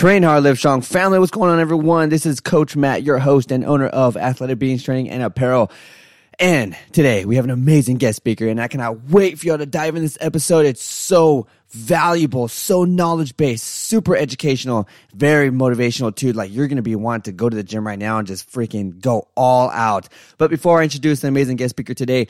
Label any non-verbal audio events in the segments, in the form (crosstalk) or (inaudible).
Train hard, live strong. Family, what's going on, everyone? This is Coach Matt, your host and owner of Athletic Beings Training and Apparel. And today we have an amazing guest speaker, and I cannot wait for y'all to dive in this episode. It's so valuable, so knowledge based, super educational, very motivational too. Like you're going to be wanting to go to the gym right now and just freaking go all out. But before I introduce the amazing guest speaker today,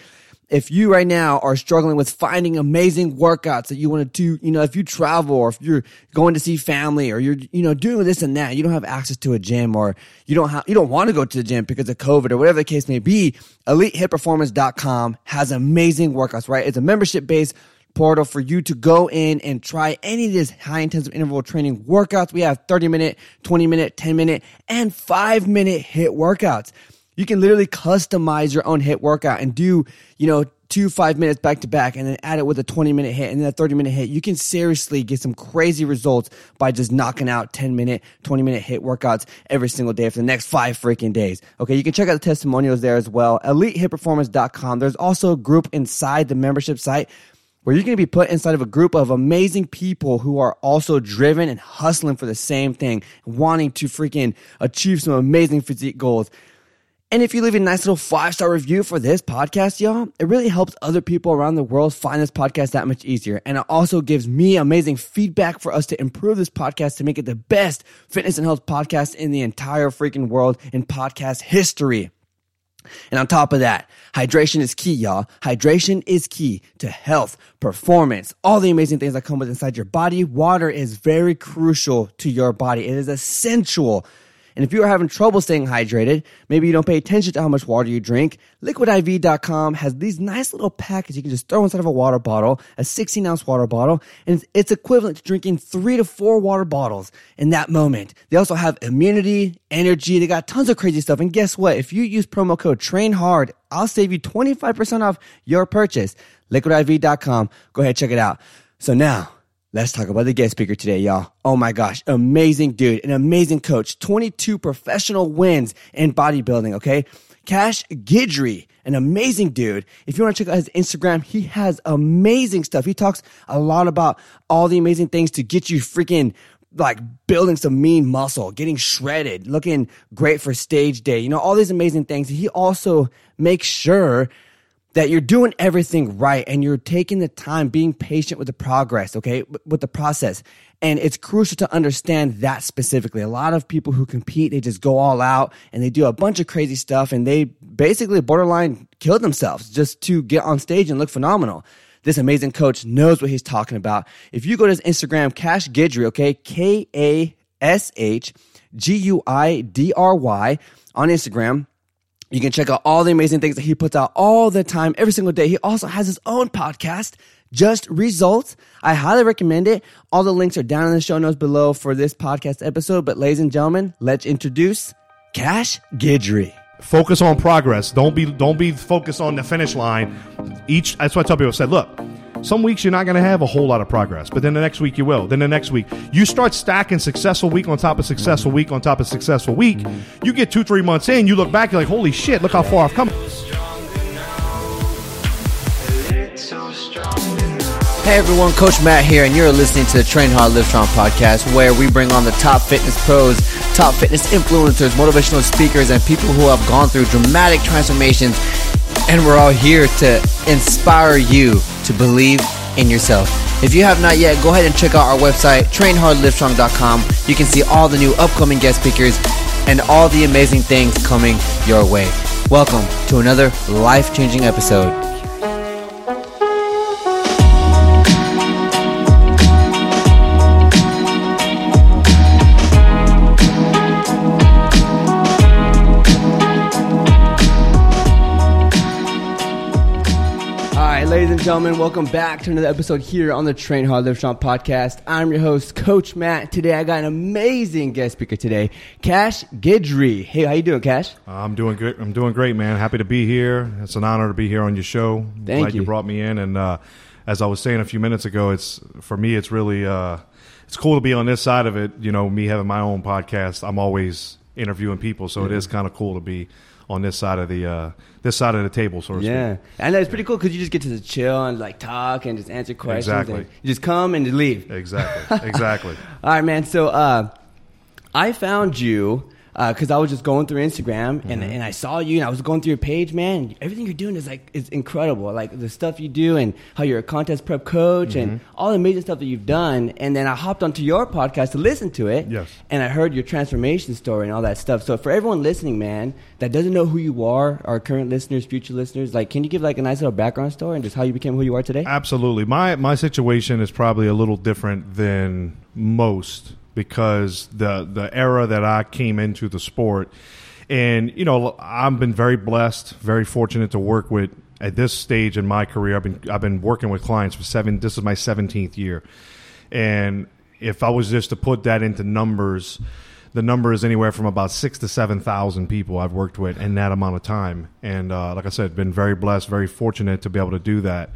if you right now are struggling with finding amazing workouts that you want to do, you know, if you travel or if you're going to see family or you're, you know, doing this and that, you don't have access to a gym or you don't have, you don't want to go to the gym because of COVID or whatever the case may be, elitehiitperformance.com has amazing workouts, right? It's a membership based portal for you to go in and try any of these high intensive interval training workouts. We have 30 minute, 20 minute, 10 minute, and five minute HIIT workouts. You can literally customize your own HIIT workout and do, you know, two five minutes back to back and then add it with a 20 minute HIIT and then a 30 minute HIIT. You can seriously get some crazy results by just knocking out 10 minute, 20 minute HIIT workouts every single day for the next five freaking days. Okay. You can check out the testimonials there as well. EliteHIITperformance.com. There's also a group inside the membership site where you're going to be put inside of a group of amazing people who are also driven and hustling for the same thing, wanting to freaking achieve some amazing physique goals. And if you leave a nice little five star review for this podcast, y'all, it really helps other people around the world find this podcast that much easier. And it also gives me amazing feedback for us to improve this podcast to make it the best fitness and health podcast in the entire freaking world in podcast history. And on top of that, hydration is key, y'all. Hydration is key to health, performance, all the amazing things that come with inside your body. Water is very crucial to your body. It is essential and if you are having trouble staying hydrated, maybe you don't pay attention to how much water you drink, liquidiv.com has these nice little packets you can just throw inside of a water bottle, a 16 ounce water bottle, and it's equivalent to drinking three to four water bottles in that moment. They also have immunity, energy, they got tons of crazy stuff. And guess what? If you use promo code train hard, I'll save you 25% off your purchase. Liquidiv.com. Go ahead, check it out. So now, Let's talk about the guest speaker today, y'all. Oh my gosh, amazing dude, an amazing coach, 22 professional wins in bodybuilding, okay? Kash Guidry, an amazing dude. If you want to check out his Instagram, he has amazing stuff. He talks a lot about all the amazing things to get you freaking like building some mean muscle, getting shredded, looking great for stage day, you know, all these amazing things. He also makes sure that you're doing everything right and you're taking the time being patient with the progress okay with the process. And it's crucial to understand that specifically. A lot of people who compete they just go all out and they do a bunch of crazy stuff and they basically borderline kill themselves just to get on stage and look phenomenal. This amazing coach knows what he's talking about. If you go to his instagram kash guidry okay k-a-s-h-g-u-i-d-r-y on instagram you can check out all the amazing things that he puts out all the time, every single day. He also has his own podcast, Just Results. I highly recommend it. All the links are down in the show notes below for this podcast episode. But ladies and gentlemen, let's introduce Kash Guidry. Focus on progress. Don't be don't be focused on the finish line. Each that's what I tell people. I said, look, some weeks you're not going to have a whole lot of progress, but then the next week you will. Then the next week you start stacking successful week on top of successful week on top of successful week. You get two, three months in, you look back, you're like, holy shit, look how far I've come. Hey everyone, Coach Matt here, and you're listening to the Train Hard Live Strong podcast, where we bring on the top fitness pros, top fitness influencers, motivational speakers, and people who have gone through dramatic transformations and we're all here to inspire you to believe in yourself. If you have not yet, go ahead and check out our website, trainhardlivestrong.com. You can see all the new upcoming guest speakers and all the amazing things coming your way. Welcome to another life changing episode and gentlemen. Welcome back to another episode here on the Train Hard Live Strong podcast. I'm your host, Coach Matt. Today, I got an amazing guest speaker today, Kash Guidry. Hey, how you doing, Kash? I'm doing good. I'm doing great, man. Happy to be here. It's an honor to be here on your show. Thank Glad you. you brought me in. And uh, as I was saying a few minutes ago, it's for me, it's really uh, it's cool to be on this side of it. You know, me having my own podcast. I'm always interviewing people, so it is kind of cool to be on this side of the uh, this side of the table, so yeah. speak. and it's pretty cool because you just get to just chill and like talk and just answer questions. Exactly. and you just come and just leave. Exactly. Exactly. (laughs) All right, man. So, uh, I found you Uh, because I was just going through Instagram and, mm-hmm. and I saw you and I was going through your page, man. Everything you're doing is like is incredible. Like the stuff you do and how you're a contest prep coach and mm-hmm. all the amazing stuff that you've done. And then I hopped onto your podcast to listen to it. Yes. And I heard your transformation story and all that stuff. So for everyone listening, man, that doesn't know who you are, our current listeners, future listeners, like can you give like a nice little background story and just how you became who you are today? Absolutely. My my situation is probably a little different than most because the the era that I came into the sport and you know I've been very blessed, very fortunate to work with at this stage in my career I've been I've been working with clients for 7 this is my 17th year. And if I was just to put that into numbers, the number is anywhere from about six to seven thousand people I've worked with in that amount of time. And uh, like I said, been very blessed, very fortunate to be able to do that.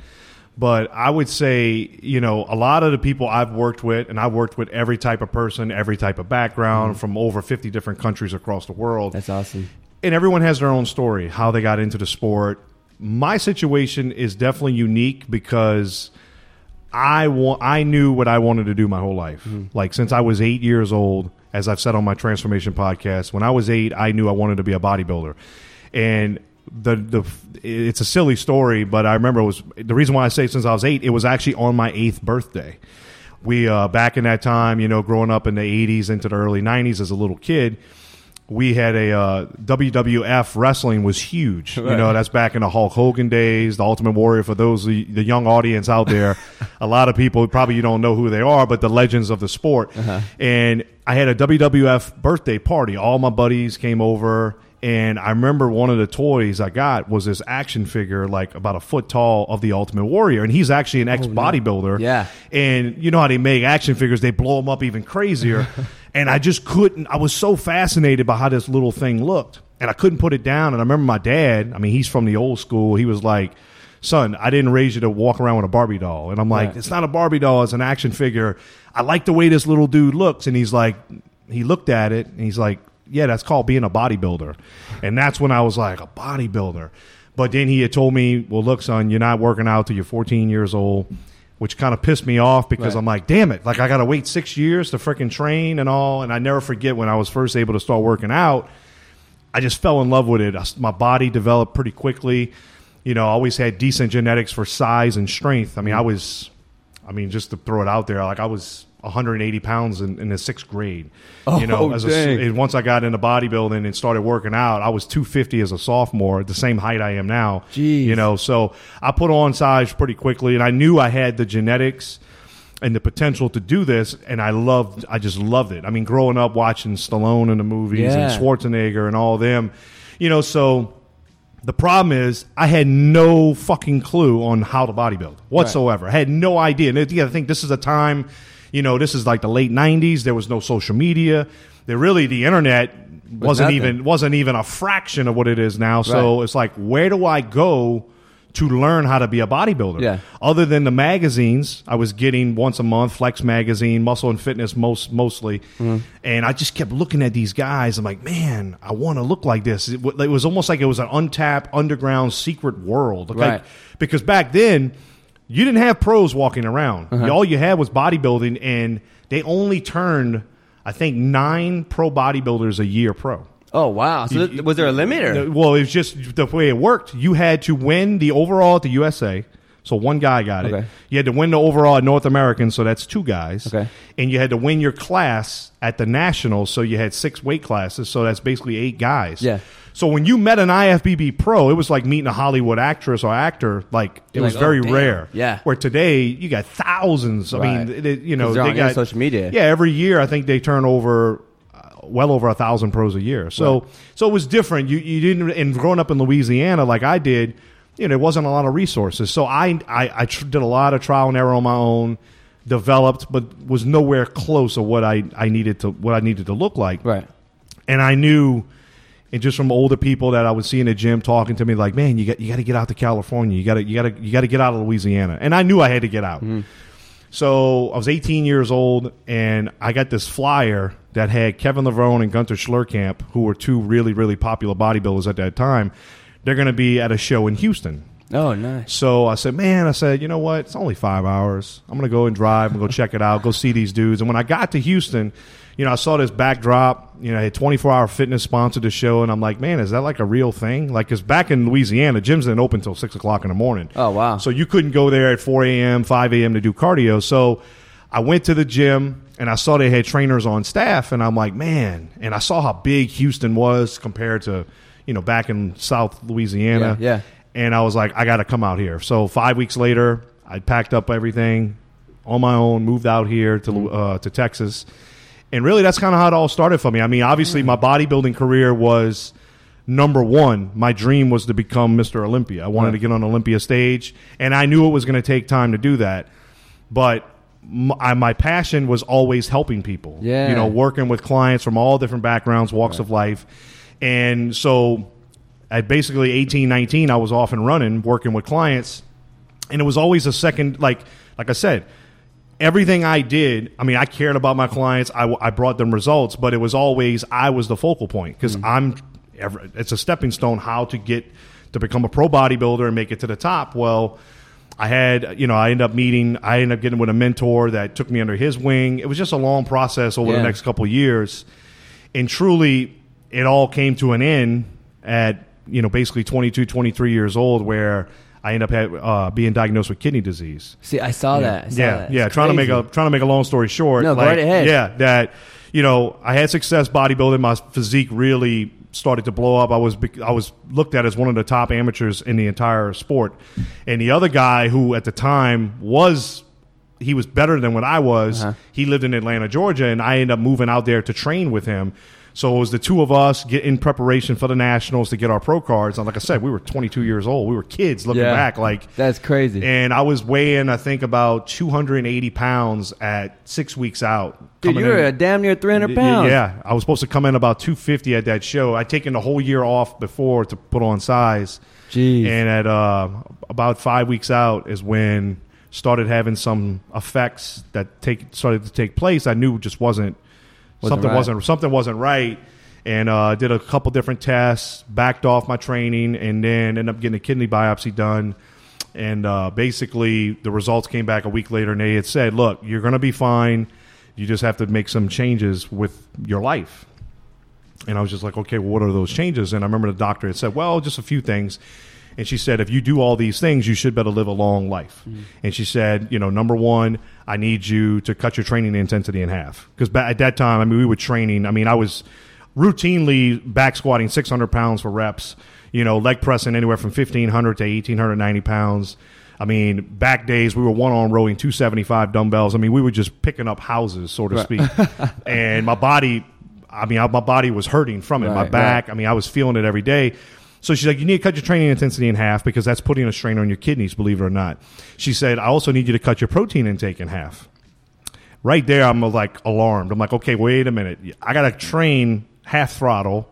But I would say, you know, a lot of the people I've worked with, and I've worked with every type of person, every type of background mm-hmm. from over 50 different countries across the world. That's awesome. and everyone has their own story, how they got into the sport. My situation is definitely unique because I wa- I knew what I wanted to do my whole life. Mm-hmm. Like since I was eight years old, as I've said on my transformation podcast, when I was eight, I knew I wanted to be a bodybuilder, and the the it's a silly story, but I remember it was the reason why I say since I was eight, it was actually on my eighth birthday. We uh, back in that time, you know, growing up in the '80s into the early '90s as a little kid we had a uh, WWF wrestling was huge. You know, that's back in the Hulk Hogan days, the Ultimate Warrior. For those the, the young audience out there, (laughs) a lot of people probably you don't know who they are, but the legends of the sport. And I had a WWF birthday party. All my buddies came over. And I remember one of the toys I got was this action figure, like about a foot tall, of the Ultimate Warrior, and he's actually an oh, ex bodybuilder. Yeah. And you know how they make action figures, they blow them up even crazier. (laughs) and I just couldn't, I was so fascinated by how this little thing looked. And I couldn't put it down. And I remember my dad, I mean, he's from the old school. He was like, son, I didn't raise you to walk around with a Barbie doll. And I'm like, Right. it's not a Barbie doll, it's an action figure. I like the way this little dude looks. And he's like, he looked at it and he's like, yeah, that's called being a bodybuilder. And that's when I was like, a bodybuilder. But then he had told me, well, look, son, you're not working out till you're 14 years old, which kind of pissed me off because Right. I'm like, damn it. Like, I got to wait six years to freaking train and all. And I never forget when I was first able to start working out. I just fell in love with it. I- my body developed pretty quickly. You know, I always had decent genetics for size and strength. I mean, I mm-hmm. was, I mean, just to throw it out there, like I was 180 pounds in, in the sixth grade. Oh, you know, Oh, as dang. and once I got into bodybuilding and started working out, I was 250 as a sophomore, at the same height I am now. Jeez. You know, so I put on size pretty quickly, and I knew I had the genetics and the potential to do this, and I loved, I just loved it. I mean, growing up watching Stallone in the movies Yeah. and Schwarzenegger and all them, you know, so the problem is I had no fucking clue on how to bodybuild whatsoever. I had no idea. And you got to think this is a time, you know, this is like the late '90s. There was no social media. There really the internet wasn't nothing. even wasn't even a fraction of what it is now. So Right. it's like, where do I go? To learn how to be a bodybuilder, Yeah. Other than the magazines, I was getting once a month, Flex magazine, Muscle and Fitness, most mostly, Mm-hmm. and I just kept looking at these guys. I'm like, man, I want to look like this. It, wa- it was almost like it was an untapped underground secret world, okay? Right. Because back then, you didn't have pros walking around. Uh-huh. All you had was bodybuilding, and they only turned, I think, nine pro bodybuilders a year pro. Oh wow! So th- was there a limit? Or? Well, it was just the way it worked. You had to win the overall at the USA. So one guy got Okay. it. You had to win the overall at North American, so that's two guys. Okay. And you had to win your class at the nationals, so you had six weight classes, so that's basically eight guys. Yeah. So when you met an IFBB pro, it was like meeting a Hollywood actress or actor. Like it You're was like, oh, very damn. rare. Yeah. Where today you got thousands. I Right. mean, they, you know, they're on got social media. Yeah, every year I think they turn over uh, well over a thousand pros a year. So Right. so it was different. You you didn't and growing up in Louisiana like I did, you know, there wasn't a lot of resources. So I I, I did a lot of trial and error on my own, developed, but was nowhere close of what I, I needed to what I needed to look like. Right. And I knew. And just from older people that I would see in the gym talking to me, like, man, you got you got to get out to California. You got to you got to you got to get out of Louisiana. And I knew I had to get out. Mm-hmm. So I was 18 years old, and I got this flyer that had Kevin Levrone and Gunter Schlierkamp, who were two really, really popular bodybuilders at that time. They're going to be at a show in Houston. Oh, nice. So I said, man, I said, you know what? It's only five hours. I'm going to go and drive and go check it out, go see these dudes. And when I got to Houston, you know, I saw this backdrop. You know, I had 24 Hour Fitness sponsored the show, and I'm like, man, is that like a real thing? Like, because back in Louisiana, gyms didn't open until six o'clock in the morning. Oh, wow. So you couldn't go there at 4 a.m., 5 a.m. to do cardio. So I went to the gym and I saw they had trainers on staff, and I'm like, man. And I saw how big Houston was compared to, you know, back in South Louisiana. Yeah, yeah. And I was like, I got to come out here. So five weeks later, I packed up everything on my own, moved out here to Mm-hmm. uh, to Texas, and really that's kind of how it all started for me. I mean, obviously, Mm. my bodybuilding career was number one. My dream was to become Mr. Olympia. I wanted Right. to get on Olympia stage, and I knew it was going to take time to do that. But m I my passion was always helping people. Yeah. you know, working with clients from all different backgrounds, walks of life, and so at basically 18, 19, I was off and running, working with clients, and it was always a second, like like I said, everything I did. I mean, I cared about my clients. I, I brought them results, but it was always I was the focal point because mm-hmm. I'm. ever- It's a stepping stone how to get to become a pro bodybuilder and make it to the top. Well. I had, you know, I ended up meeting, I ended up getting with a mentor that took me under his wing. It was just a long process over Yeah. the next couple of years. And truly, it all came to an end at, you know, basically 22, 23 years old, where I ended up had, uh, being diagnosed with kidney disease. See, I saw that. I saw yeah, that. yeah. It's Trying to make a trying to make a long story short. No, like, right ahead. Yeah, that you know, I had success bodybuilding. My physique really started to blow up. I was I was looked at as one of the top amateurs in the entire sport, and the other guy who at the time was he was better than what I was. Uh-huh. He lived in Atlanta, Georgia, and I ended up moving out there to train with him. So it was the two of us get in preparation for the nationals to get our pro cards. And like I said, we were 22 years old. We were kids looking Yeah. back. Like That's crazy. and I was weighing, I think, about 280 pounds at six weeks out. Dude, you were damn near 300 pounds. Yeah, I was supposed to come in about 250 at that show. I'd taken the whole year off before to put on size. Jeez. And at uh, about five weeks out is when started having some effects that take started to take place. I knew just wasn't, Wasn't something right. wasn't something wasn't right. And uh, did a couple different tests, backed off my training, and then ended up getting a kidney biopsy done. And uh, basically, the results came back a week later, and they had said, "Look, you're going to be fine. You just have to make some changes with your life." And I was just like, "Okay, well, what are those changes?" And I remember the doctor had said, "Well, just a few things." And she said, "If you do all these things, you should better live a long life." Mm. And she said, "You know, number one, I need you to cut your training intensity in half because at that time, I mean, we were training. I mean, I was routinely back squatting 600 pounds for reps. You know, leg pressing anywhere from 1500 to 1890 pounds. I mean, back days we were one arm rowing 275 dumbbells. I mean, we were just picking up houses, so to speak. (laughs) and my body, I mean, my body was hurting from it. my Right, back, I mean, I was feeling it every day. So she's like, you need to cut your training intensity in half because that's putting a strain on your kidneys, believe it or not. She said, I also need you to cut your protein intake in half. Right there, I'm like alarmed. I'm like, okay, wait a minute. I got to train half throttle.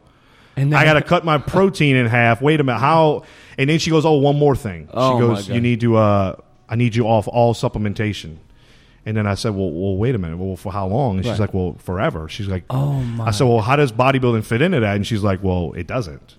And I got to (laughs) cut my protein in half. Wait a minute, how? And then she goes, "Oh, one more thing." Oh, she goes, "You need to. Uh, I need you off all supplementation." And then I said, "Well, well, wait a minute. Well, for how long?" And she's Right. like, "Well, forever." She's like, Oh, my I said, "Well, how does bodybuilding fit into that?" And she's like, "Well, it doesn't."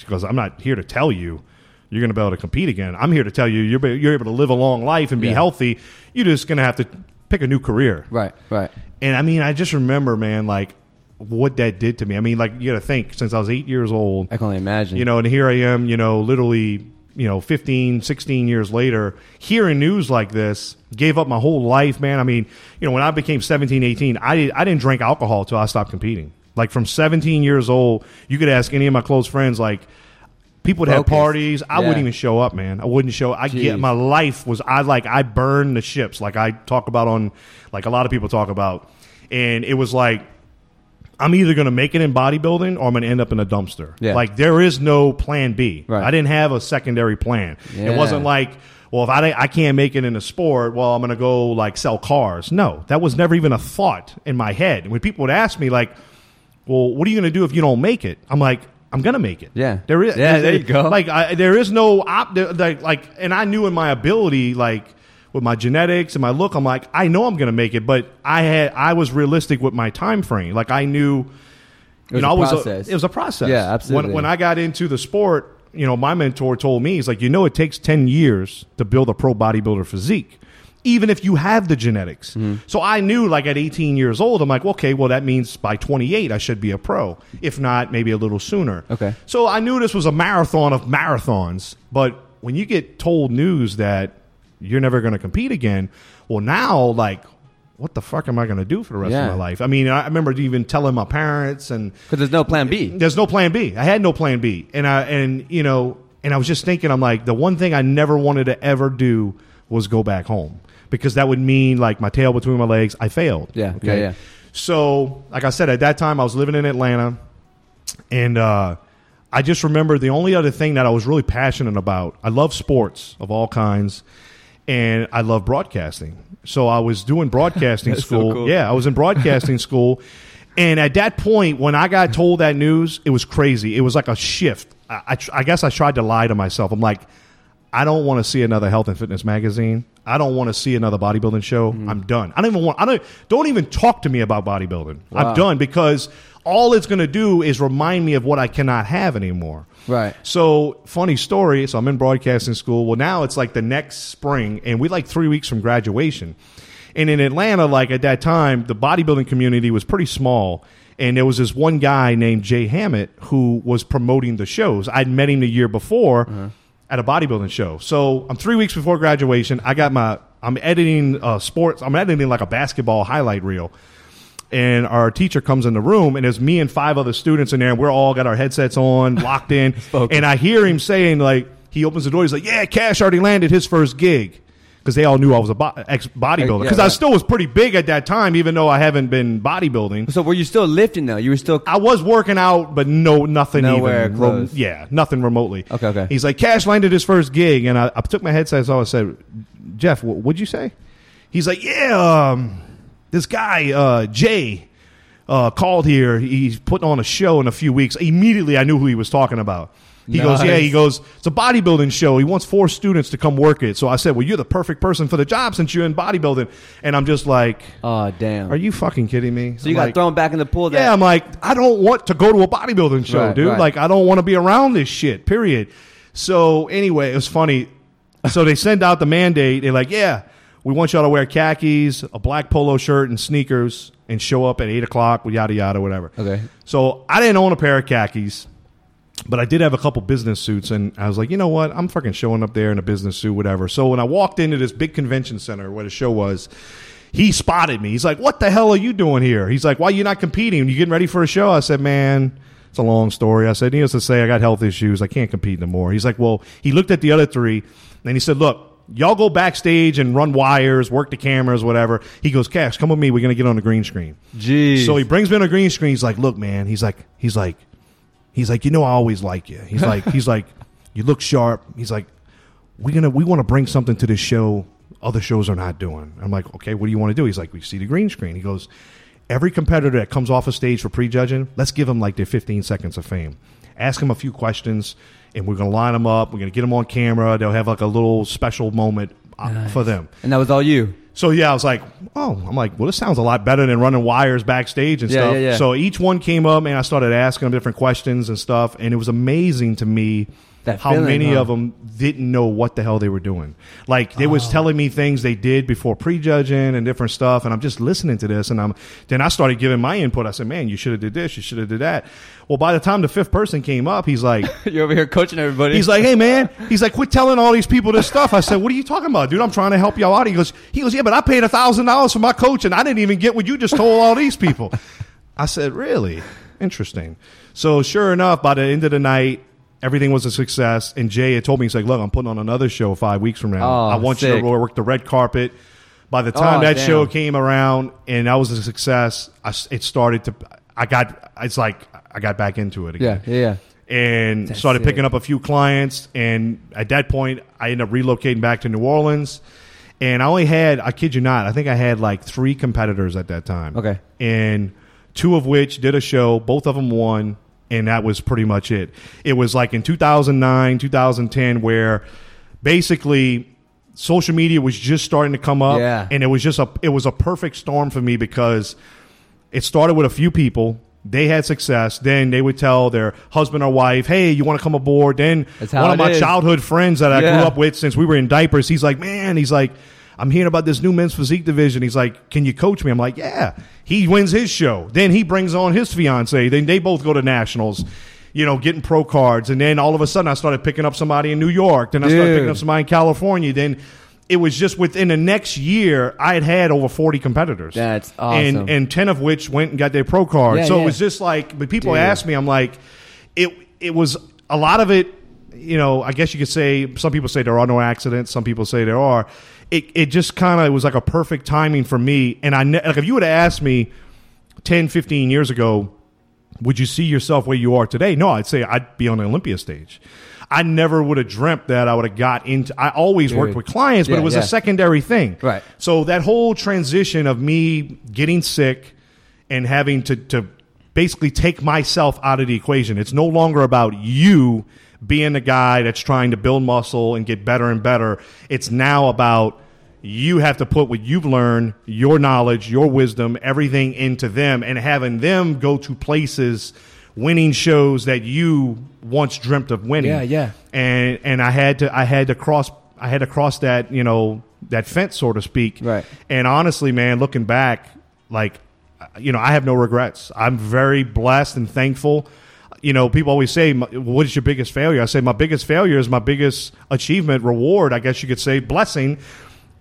She goes, "I'm not here to tell you you're going to be able to compete again. I'm here to tell you you're you're able to live a long life and be Yeah. healthy. You're just going to have to pick a new career." Right, right. And I mean, I just remember, man, like what that did to me. I mean, like you got to think since I was eight years old, I can only imagine. you know, and here I am, you know, literally, you know, 15, 16 years later, hearing news like this, gave up my whole life, man. I mean, you know, when I became 17, 18, I, I didn't drink alcohol until I stopped competing. Like from 17 years old, you could ask any of my close friends, like, people would have Focus. parties. I Yeah. wouldn't even show up, man. I wouldn't show. I Jeez. get my life was I like I burned the ships, like I talk about on, like a lot of people talk about, and it was like I'm either going to make it in bodybuilding or I'm going to end up in a dumpster. Yeah. Like there is no plan B. Right. I didn't have a secondary plan. Yeah. It wasn't like, well, if I, I can't make it in a sport, well, I'm going to go like sell cars. No, that was never even a thought in my head. When people would ask me like, well, what are you going to do if you don't make it? I'm like, I'm going to make it. Yeah. There is. Yeah, there you go. Like I, there is no op. there- Like, like, and I knew in my ability, like with my genetics and my look, I'm like, I know I'm going to make it, but I had, I was realistic with my time frame. Like I knew, It was you know, a I was process. it was a process. Yeah, absolutely. When, when I got into the sport, you know, my mentor told me, he's like, you know, it takes ten years to build a pro bodybuilder physique. Even if you have the genetics. Mm-hmm. So I knew like at 18 years old, I'm like, okay, well, that means by 28, I should be a pro. If not, maybe a little sooner. Okay. So I knew this was a marathon of marathons. But when you get told news that you're never going to compete again, well, now, like, what the fuck am I going to do for the rest Yeah. of my life? I mean, I remember even telling my parents and Because there's no plan B. there's no plan B. I had no plan B, and I and you know, and I was just thinking, I'm like, the one thing I never wanted to ever do was go back home because that would mean like my tail between my legs. I failed. Yeah, yeah, yeah. So, like I said, at that time I was living in Atlanta, and uh, I just remember the only other thing that I was really passionate about. I love sports of all kinds, and I love broadcasting. So I was doing (laughs) broadcasting That's so school. cool. Yeah, I was in broadcasting school. And at that point, when I got told that news, it was crazy. It was like a shift. I, I, I guess I tried to lie to myself. I'm like, I don't want to see another health and fitness magazine. I don't want to see another bodybuilding show. Mm-hmm. I'm done. I don't even want. I don't. Don't even talk to me about bodybuilding. Wow. I'm done because all it's going to do is remind me of what I cannot have anymore. Right. So funny story. So I'm in broadcasting school. Well, now it's like the next spring, and we like three weeks from graduation. And in Atlanta, like at that time, the bodybuilding community was pretty small. And there was this one guy named Jay Hammett who was promoting the shows. I'd met him the year before at a bodybuilding show. So I'm three weeks before graduation. I got my, I'm editing uh, sports, I'm editing like a basketball highlight reel. And our teacher comes in the room and there's me and five other students in there and we're all got our headsets on (laughs) locked in. And i hear him saying like he opens the door. He's like yeah Kash already landed his first gig because they all knew i was a bo- ex bodybuilder Yeah, because i still was pretty big at that time even though i haven't been bodybuilding So were you still lifting though? You were still. I was working out, but no, nothing Nowhere even. close. yeah, nothing remotely. Okay, okay. He's like, Kash landed his first gig, and I, I took my headset off. I said, Jeff, what, what'd you say? He's like, Yeah, um, this guy uh, Jay uh, called here. He's putting on a show in a few weeks. Immediately, I knew who he was talking about. He goes, yeah. He goes, it's a bodybuilding show. He wants four students to come work it. So I said, well, you're the perfect person for the job since you're in bodybuilding. And I'm just like, Oh damn. are you fucking kidding me? so you I'm got like, thrown back in the pool. That, yeah, I'm like, I don't want to go to a bodybuilding show, Right, dude. right. Like, I don't want to be around this shit, period. So, anyway, it was funny. So, they send out the mandate. They're like, yeah, we want y'all to wear khakis, a black polo shirt, and sneakers, and show up at 8 o'clock yada yada, whatever. Okay. So, I didn't own a pair of khakis. But I did have a couple business suits, and I was like, you know what? I'm fucking showing up there in a business suit, whatever. So when I walked into this big convention center where the show was, he spotted me. He's like, "What the hell are you doing here?" He's like, "Why are you not competing? You getting ready for a show?" I said, "Man, it's a long story." I said, "Needless to say, I got health issues. I can't compete no more." He's like, "Well," he looked at the other three, and he said, "Look." Y'all go backstage and run wires, work the cameras, whatever. He goes, Cash, come with me. We're gonna get on the green screen. Jeez. So he brings me on a green screen. He's like, "Look, man." He's like, "He's like, he's like, you know, I always like you." He's like, "He's like, (laughs) you look sharp." He's like, we're gonna we want to bring something to this show other shows are not doing." I'm like, "Okay, what do you want to do?" He's like, "We see the green screen." He goes, "Every competitor that comes off a stage for prejudging, let's give them like their 15 seconds of fame. Ask them a few questions, and we're gonna line them up. We're gonna get them on camera. They'll have like a little special moment uh, for them." and that was all you. So yeah, I was like, oh, I'm like, well, this sounds a lot better than running wires backstage and Yeah, stuff. yeah, yeah. So each one came up, and I started asking them different questions and stuff, and it was amazing to me That how feeling, many huh? of them didn't know what the hell they were doing. Like they Oh. was telling me things they did before prejudging and different stuff, and I'm just listening to this, and I'm then I started giving my input. I said, man, you should have did this, you should have did that. Well, by the time the fifth person came up, he's like. (laughs) You're over here coaching everybody. He's like, hey man, he's like, quit telling all these people this stuff. I said, what are you talking about, dude? I'm trying to help y'all out. He goes, he goes, yeah, but I paid a thousand dollars for my coach, and I didn't even get what you just told all these people. (laughs) I said, really interesting. So sure enough, by the end of the night. Everything was a success, and Jay had told me he's like, "Look, I'm putting on another show five weeks from now. Oh, I want you to work the red carpet." By the time Oh, that damn. show came around and that was a success, I it started to. I got. It's like I got back into it again yeah, yeah. and That's started sick. picking up a few clients. And at that point, I ended up relocating back to New Orleans. And I only had, I kid you not, I think I had like three competitors at that time. Okay. And two of which did a show, both of them won, and that was pretty much it. It was like in 2009, 2010, where basically social media was just starting to come up. Yeah. And it was just a, it was a perfect storm for me because it started with a few people. They had success. Then they would tell their husband or wife, "Hey, you want to come aboard?" Then one of my is. childhood friends that I Yeah. grew up with since we were in diapers, he's like, "Man," he's like, I'm hearing about this new men's physique division. He's like, can you coach me? I'm like, yeah. He wins his show. Then he brings on his fiance. Then they both go to nationals. You know, getting pro cards, and then all of a sudden, I started picking up somebody in New York. Then I started Dude. picking up somebody in California. Then it was just within the next year, I had had over 40 competitors. That's awesome. And, and 10 of which went and got their pro card. Yeah, so yeah. it was just like, but people Dude. ask me, I'm like, it, it was a lot of it, you know, I guess you could say, some people say there are no accidents. Some people say there are. It, it just kind of, was like a perfect timing for me. And I, ne- like, if you would have asked me 10, 15 years ago, would you see yourself where you are today? No, I'd say I'd be on the Olympia stage. I never would have dreamt that I would have got into. I always worked with clients, but Yeah, it was yeah. a secondary thing. Right. So that whole transition of me getting sick and having to to basically take myself out of the equation. It's no longer about you being the guy that's trying to build muscle and get better and better. It's now about you have to put what you've learned, your knowledge, your wisdom, everything into them and having them go to places winning shows that you once dreamt of winning. Yeah, yeah. And and I had to I had to cross I had to cross that, you know, that fence so to speak. Right. And honestly, man, looking back, like you know, I have no regrets. I'm very blessed and thankful. You know, people always say, "What is your biggest failure?" I say, "My biggest failure is my biggest achievement, reward. I guess you could say, blessing,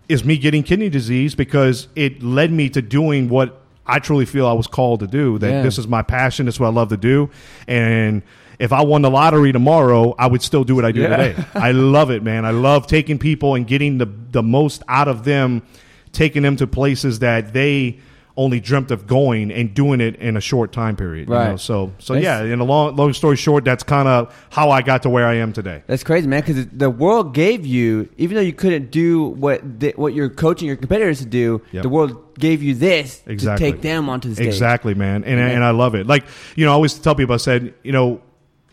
is me getting kidney disease because it led me to doing what I truly feel I was called to do. That Yeah. this is my passion. This is what I love to do, and." If I won the lottery tomorrow, I would still do what I do Yeah. today. (laughs) I love it, man. I love taking people and getting the the most out of them, taking them to places that they only dreamt of going and doing it in a short time period. you Right. know? So so That's- yeah, in a long long story short, that's kind of how I got to where I am today. That's crazy, man. Because the world gave you, even though you couldn't do what the, what you're coaching your competitors to do, Yep. the world gave you this Exactly. to take them onto the stage. Exactly, man. And Yeah. and I love it. Like you know, I always tell people I said, you know,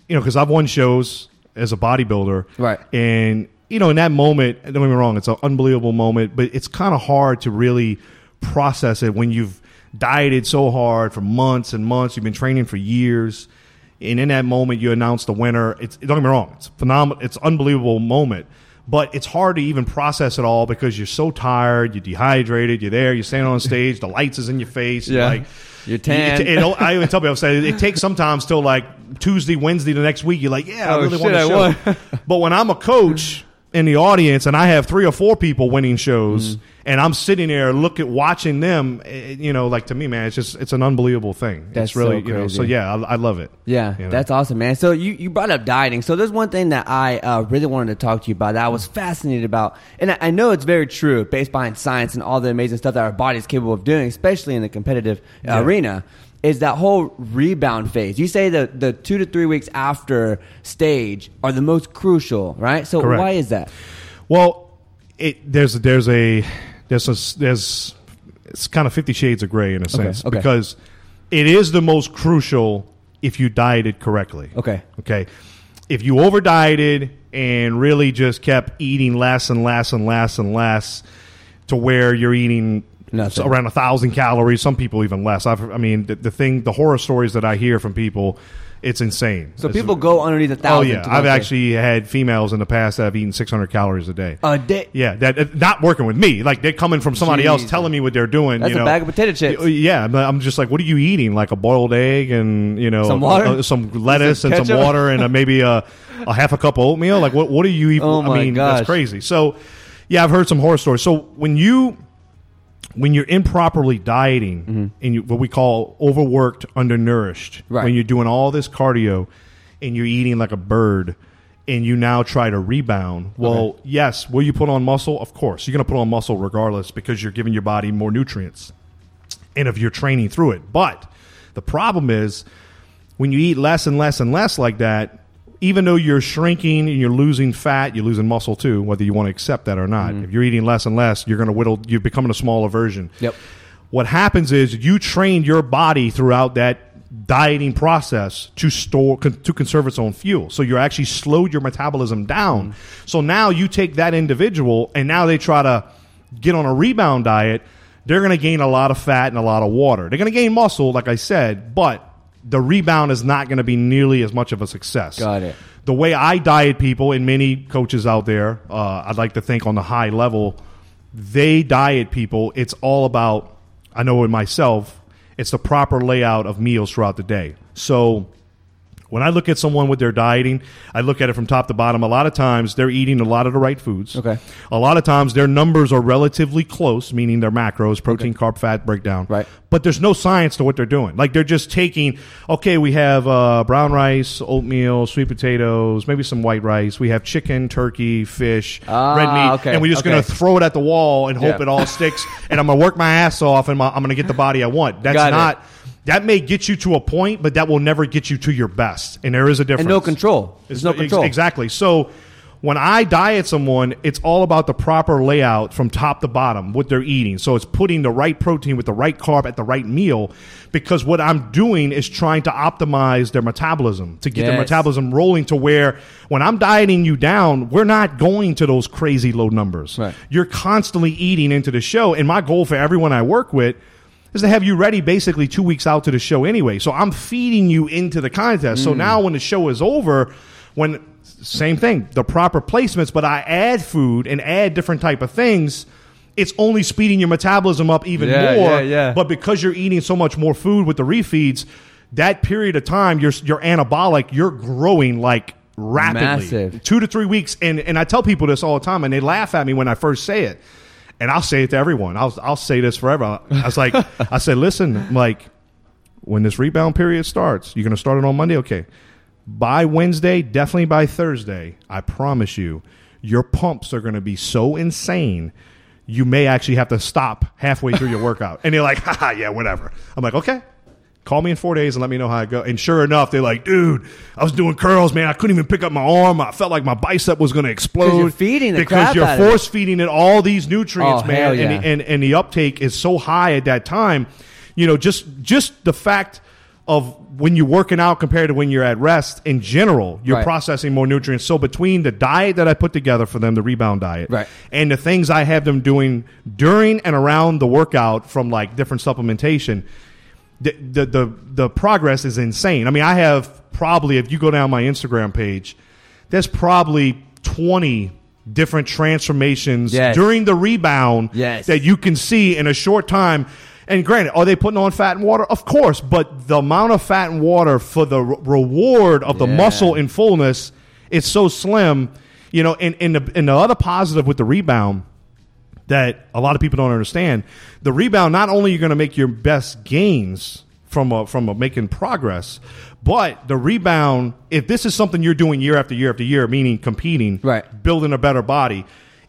you know, because I've won shows as a bodybuilder, Right. And you know, in that moment, don't get me wrong, it's an unbelievable moment, but it's kind of hard to really process it when you've dieted so hard for months and months. You've been training for years, and in that moment, you announce the winner. It's don't get me wrong, it's phenomenal. It's unbelievable moment. But it's hard to even process it all because you're so tired, you're dehydrated, you're there, you're standing on stage, the lights is in your face, Yeah. like You're tan. it- it- I even tell people, I say it (laughs) takes sometimes till like Tuesday, Wednesday the next week. You're like, yeah, I Oh, really want to show. but when I'm a coach in the audience and I have three or four people winning shows, Mm-hmm. and I'm sitting there look at watching them, eh, you know, like to me, man, it's just it's an unbelievable thing. That's it's really so you know. So yeah, I, I love it. Yeah, You know? that's awesome, man. So you, you brought up dieting. So there's one thing that I uh, really wanted to talk to you about that I was fascinated about, and I, I know it's very true based behind science and all the amazing stuff that our body is capable of doing, especially in the competitive Yeah. arena. Is that whole rebound phase? You say that the two to three weeks after stage are the most crucial, right? So Correct. why is that? Well, it, there's there's a there's a there's it's kind of Fifty Shades of Gray in a sense okay. because it is the most crucial if you dieted correctly. Okay. Okay. If you over dieted and really just kept eating less and less and less and less to where you're eating Nothing. around a thousand calories, some people even less. I've, I mean, the, the thing, the horror stories that I hear from people, it's insane. So It's- people go underneath a Oh thousand. yeah, I've there. actually had females in the past that have eaten 600 calories a day. a day. Yeah, that uh, not working with me. Like they're coming from somebody else telling me what they're doing. That's you a know. bag of potato chips. Yeah, I'm- I'm just like, what are you eating? Like a boiled egg and you know Some water? uh, some (laughs) lettuce and some water and uh maybe a, a half a cup of oatmeal. Like what? What are you eating? Oh, my I mean, gosh. that's crazy. So, yeah, I've heard some horror stories. So when you when you're improperly dieting Mm-hmm. and you, what we call overworked, undernourished, Right. when you're doing all this cardio and you're eating like a bird and you now try to rebound, well, yes, will you put on muscle? Of course. You're going to put on muscle regardless because you're giving your body more nutrients and if you're training through it. But the problem is when you eat less and less and less like that, even though you're shrinking and you're losing fat, you're losing muscle too, whether you want to accept that or not. Mm-hmm. If you're eating less and less, you're going to whittle, you're becoming a smaller version. Yep. What happens is you trained your body throughout that dieting process to store to conserve its own fuel. So you're actually slowed your metabolism down. Mm-hmm. So now you take that individual and now they try to get on a rebound diet. They're going to gain a lot of fat and a lot of water. They're going to gain muscle, like I said, but the rebound is not going to be nearly as much of a success. Got it. The way I diet people, and many coaches out there, uh, I'd like to think on the high level, they diet people. It's all about. I know in myself, it's the proper layout of meals throughout the day. So when I look at someone with their dieting, I look at it from top to bottom. A lot of times they're eating a lot of the right foods. Okay. A lot of times their numbers are relatively close, meaning their macros, protein, carb, fat breakdown. Right. But there's no science to what they're doing. Like they're just taking, okay, we have uh, brown rice, oatmeal, sweet potatoes, maybe some white rice. We have chicken, turkey, fish, Ah, red meat. okay, And we're just okay. going to throw it at the wall and hope Yeah. it all sticks. And I'm going to work my ass off and my, I'm going to get the body I want. (laughs) That's Got it. That may get you to a point, but that will never get you to your best. And there is a difference. And no control. There's no Ex- control. Exactly. So when I diet someone, it's all about the proper layout from top to bottom, what they're eating. So it's putting the right protein with the right carb at the right meal because what I'm doing is trying to optimize their metabolism to get their metabolism rolling to where when I'm dieting you down, we're not going to those crazy low numbers. Right. You're constantly eating into the show. And my goal for everyone I work with is to have you ready basically two weeks out to the show anyway. So I'm feeding you into the contest. Mm. So now when the show is over, when same thing, the proper placements, but I add food and add different type of things. It's only speeding your metabolism up even Yeah, more. yeah, yeah. But because you're eating so much more food with the refeeds, that period of time, you're you're anabolic. You're growing like rapidly, Massive. two to three weeks. And and I tell people this all the time, and they laugh at me when I first say it. And I'll say it to everyone. I'll I'll say this forever. I was like, (laughs) I said, listen, like when this rebound period starts, you're going to start it on Monday. Okay, by Wednesday, definitely by Thursday, I promise you, your pumps are going to be so insane. You may actually have to stop halfway through your workout. And they're like, haha, yeah, whatever. I'm like, okay. Call me in four days and let me know how it go. And sure enough, they're like, dude, I was doing curls, man. I couldn't even pick up my arm. I felt like my bicep was going to explode. you're feeding the because crap you're of it. force feeding it all these nutrients, Oh, man. hell and, and and the uptake is so high at that time. You know, just just the fact of when you're working out compared to when you're at rest in general, you're Right. processing more nutrients. So between the diet that I put together for them, the rebound diet, Right. and the things I have them doing during and around the workout from like different supplementation, the the the, the progress is insane. I mean, I have probably if you go down my Instagram page, there's probably 20 different transformations Yes. during the rebound Yes. that you can see in a short time. And granted, are they putting on fat and water? Of course, but the amount of fat and water for the re- reward of the Yeah. muscle in fullness is so slim. You know, and, and, the, and the other positive with the rebound that a lot of people don't understand, the rebound not only you're going to make your best gains from a, from a making progress, but the rebound, if this is something you're doing year after year after year, meaning competing, Right. building a better body,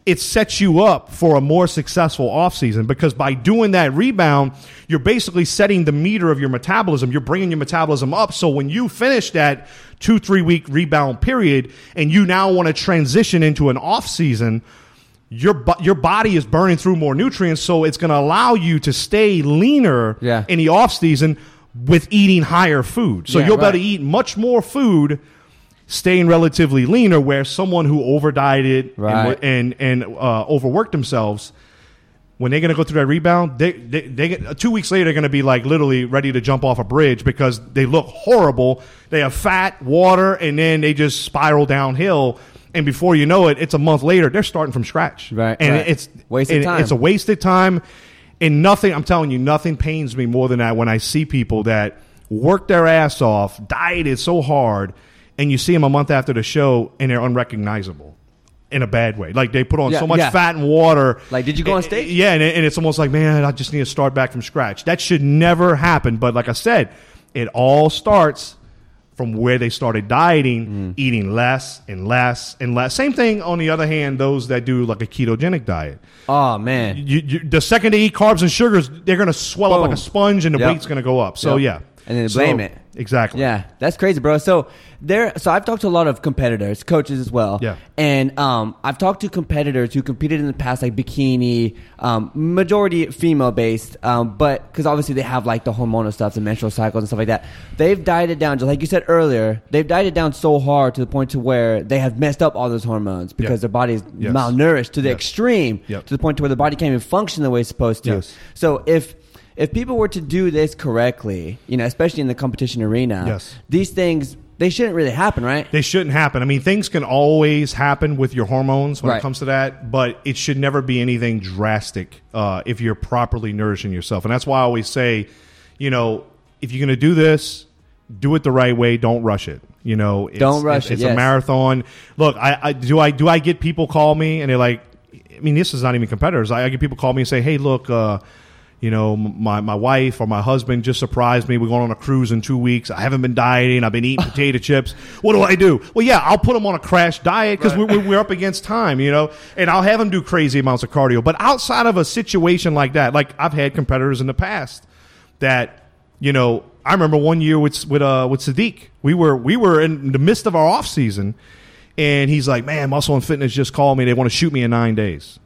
it sets you up for a more successful offseason because by doing that rebound, you're basically setting the meter of your metabolism. You're bringing your metabolism up. So when you finish that two, three week rebound period and you now want to transition into an off season, your your body is burning through more nutrients, so it's going to allow you to stay leaner Yeah. in the off season with eating higher food. So Yeah, you'll be able right. to eat much more food, staying relatively leaner. Where someone who over dieted Right. and and, and uh, overworked themselves, when they're going to go through that rebound, they, they, they get, two weeks later they're going to be like literally ready to jump off a bridge because they look horrible. They have fat, water, and then they just spiral downhill. And before you know it, it's a month later. They're starting from scratch, Right, And right. it's Wasted time. It's a wasted time, and nothing. I'm telling you, nothing pains me more than that when I see people that work their ass off, dieted so hard, and you see them a month after the show and they're unrecognizable in a bad way. Like they put on Yeah, so much yeah. fat and water. Like, did you go on stage? Yeah, and, and it's almost like, man, I just need to start back from scratch. That should never happen. But like I said, it all starts from where they started dieting, Mm. eating less and less and less. Same thing on the other hand, those that do like a ketogenic diet. Oh man. You, you, the second they eat carbs and sugars, they're going to swell up like a sponge and the Yep. weight's going to go up. So Yep. yeah. And then they So- blame it. Exactly. Yeah, that's crazy, bro. So there, so I've talked to a lot of competitors, coaches as well. Yeah. and um, I've talked to competitors who competed in the past, like bikini, um, majority female based, um, but because obviously they have like the hormonal stuff, the menstrual cycles and stuff like that. They've dieted down, just like you said earlier. They've dieted down so hard to the point to where they have messed up all those hormones because Yeah. their body is Yes. malnourished to the Yes. extreme, Yep. to the point to where the body can't even function the way it's supposed to. Yes. So if if people were to do this correctly, you know, especially in the competition arena, Yes. these things they shouldn't really happen, right? They shouldn't happen. I mean, things can always happen with your hormones when Right. it comes to that, but it should never be anything drastic uh, if you're properly nourishing yourself. And that's why I always say, you know, if you're going to do this, do it the right way. Don't rush it. You know, it's, Don't rush it's, it, It's yes. a marathon. Look, I, I do I do I get people call me and they're like, I mean, this is not even competitors. I, I get people call me and say, hey, look. Uh, you know, my, my wife or my husband just surprised me. We're going on a cruise in two weeks. I haven't been dieting. I've been eating (laughs) potato chips. What do I do? Well, yeah, I'll put them on a crash diet because we're, we're up against time, you know, and I'll have them do crazy amounts of cardio. But outside of a situation like that, like I've had competitors in the past that, you know, I remember one year with with uh with Sadik. We were we were in the midst of our off season, and he's like, "Man, Muscle and Fitness just called me. They want to shoot me in nine days."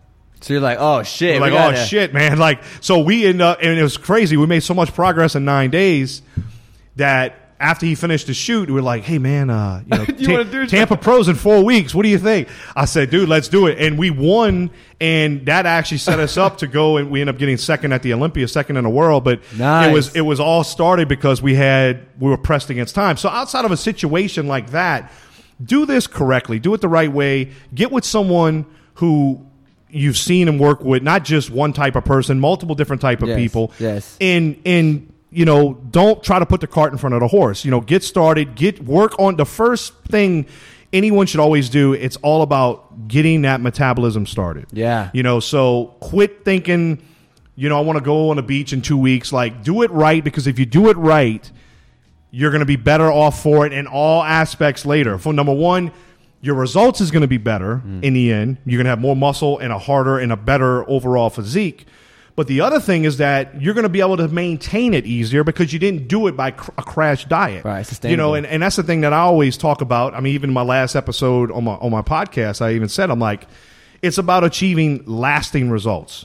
So you're like, oh shit, We're like, oh shit, man! Like, so we end up, and it was crazy. We made so much progress in nine days that after he finished the shoot, we are like, hey, man, uh, you know, (laughs) You do Tampa Pros in four weeks. What do you think? I said, dude, let's do it, and we won, and that actually set us up to go, and we ended up getting second at the Olympia, second in the world. But Nice. it was it was all started because we had we were pressed against time. So outside of a situation like that, do this correctly, do it the right way. Get with someone who you've seen him work with, not just one type of person, multiple different type of Yes, people. yes. And and you know, don't try to put the cart in front of the horse. You know, get started, get work on the first thing anyone should always do. It's all about getting that metabolism started. Yeah. You know, so quit thinking, you know, I want to go on a beach in two weeks. Like, do it right because if you do it right, you're going to be better off for it in all aspects later. For number one, your results is going to be better mm. in the end. You're going to have more muscle and a harder and a better overall physique. But the other thing is that you're going to be able to maintain it easier because you didn't do it by cr- a crash diet. Right, You know, and, and that's the thing that I always talk about. I mean, even in my last episode on my on my podcast, I even said I'm like, it's about achieving lasting results.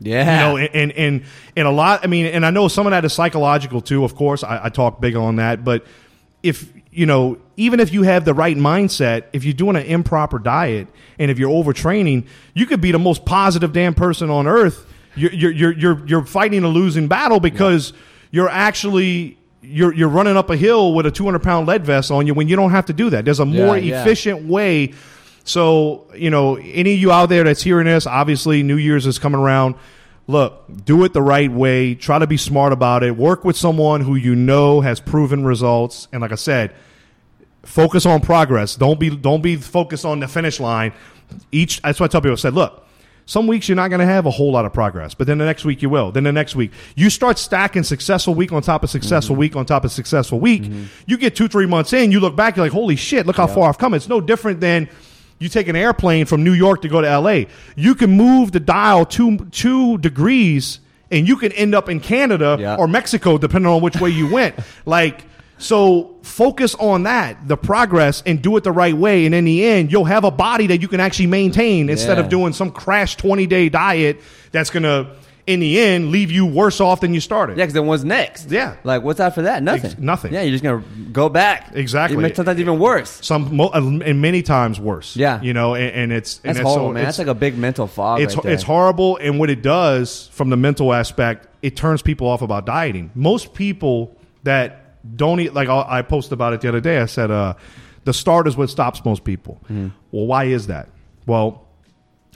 Yeah. You know, and, and and and a lot. I mean, and I know some of that is psychological too. Of course, I, I talk big on that. But if you know, even if you have the right mindset, if you're doing an improper diet and if you're overtraining, you could be the most positive damn person on earth. You're you're you're you're, you're fighting a losing battle because you're actually. You're, you're running up a hill with a 200 pound lead vest on you when you don't have to do that. There's a more Yeah, yeah. efficient way so, you know, any of you out there that's hearing this, obviously New Year's is coming around. Look, do it the right way. Try to be smart about it. Work with someone who you know has proven results. And like I said, focus on progress. Don't be don't be focused on the finish line. Each that's why I tell people I said, look, some weeks you're not going to have a whole lot of progress, but then the next week you will. Then the next week you start stacking successful week on top of successful mm-hmm. week on top of successful week. Mm-hmm. You get two three months in, you look back, you're like, holy shit, look how far I've come. It's no different than you take an airplane from New York to go to L.A. You can move the dial two two degrees, and you can end up in Canada Yeah. or Mexico, depending on which way you went. (laughs) like, so focus on that, the progress, and do it the right way. And in the end, you'll have a body that you can actually maintain instead Yeah. of doing some crash 20 day diet that's going to, in the end, leave you worse off than you started. Yeah, because then what's next? Yeah. Like, what's after that? Nothing. Ex- nothing. Yeah, you're just going to go back. Exactly. Even, sometimes even worse. Some, mo- and many times worse. Yeah. You know, and, and it's, and That's it's horrible, so- man. That's like a big mental fog. it's right it's horrible and what it does from the mental aspect it turns people off about dieting most people that don't eat like I I posted about it the other day I said uh, the start is what stops most people Hmm. well why is that well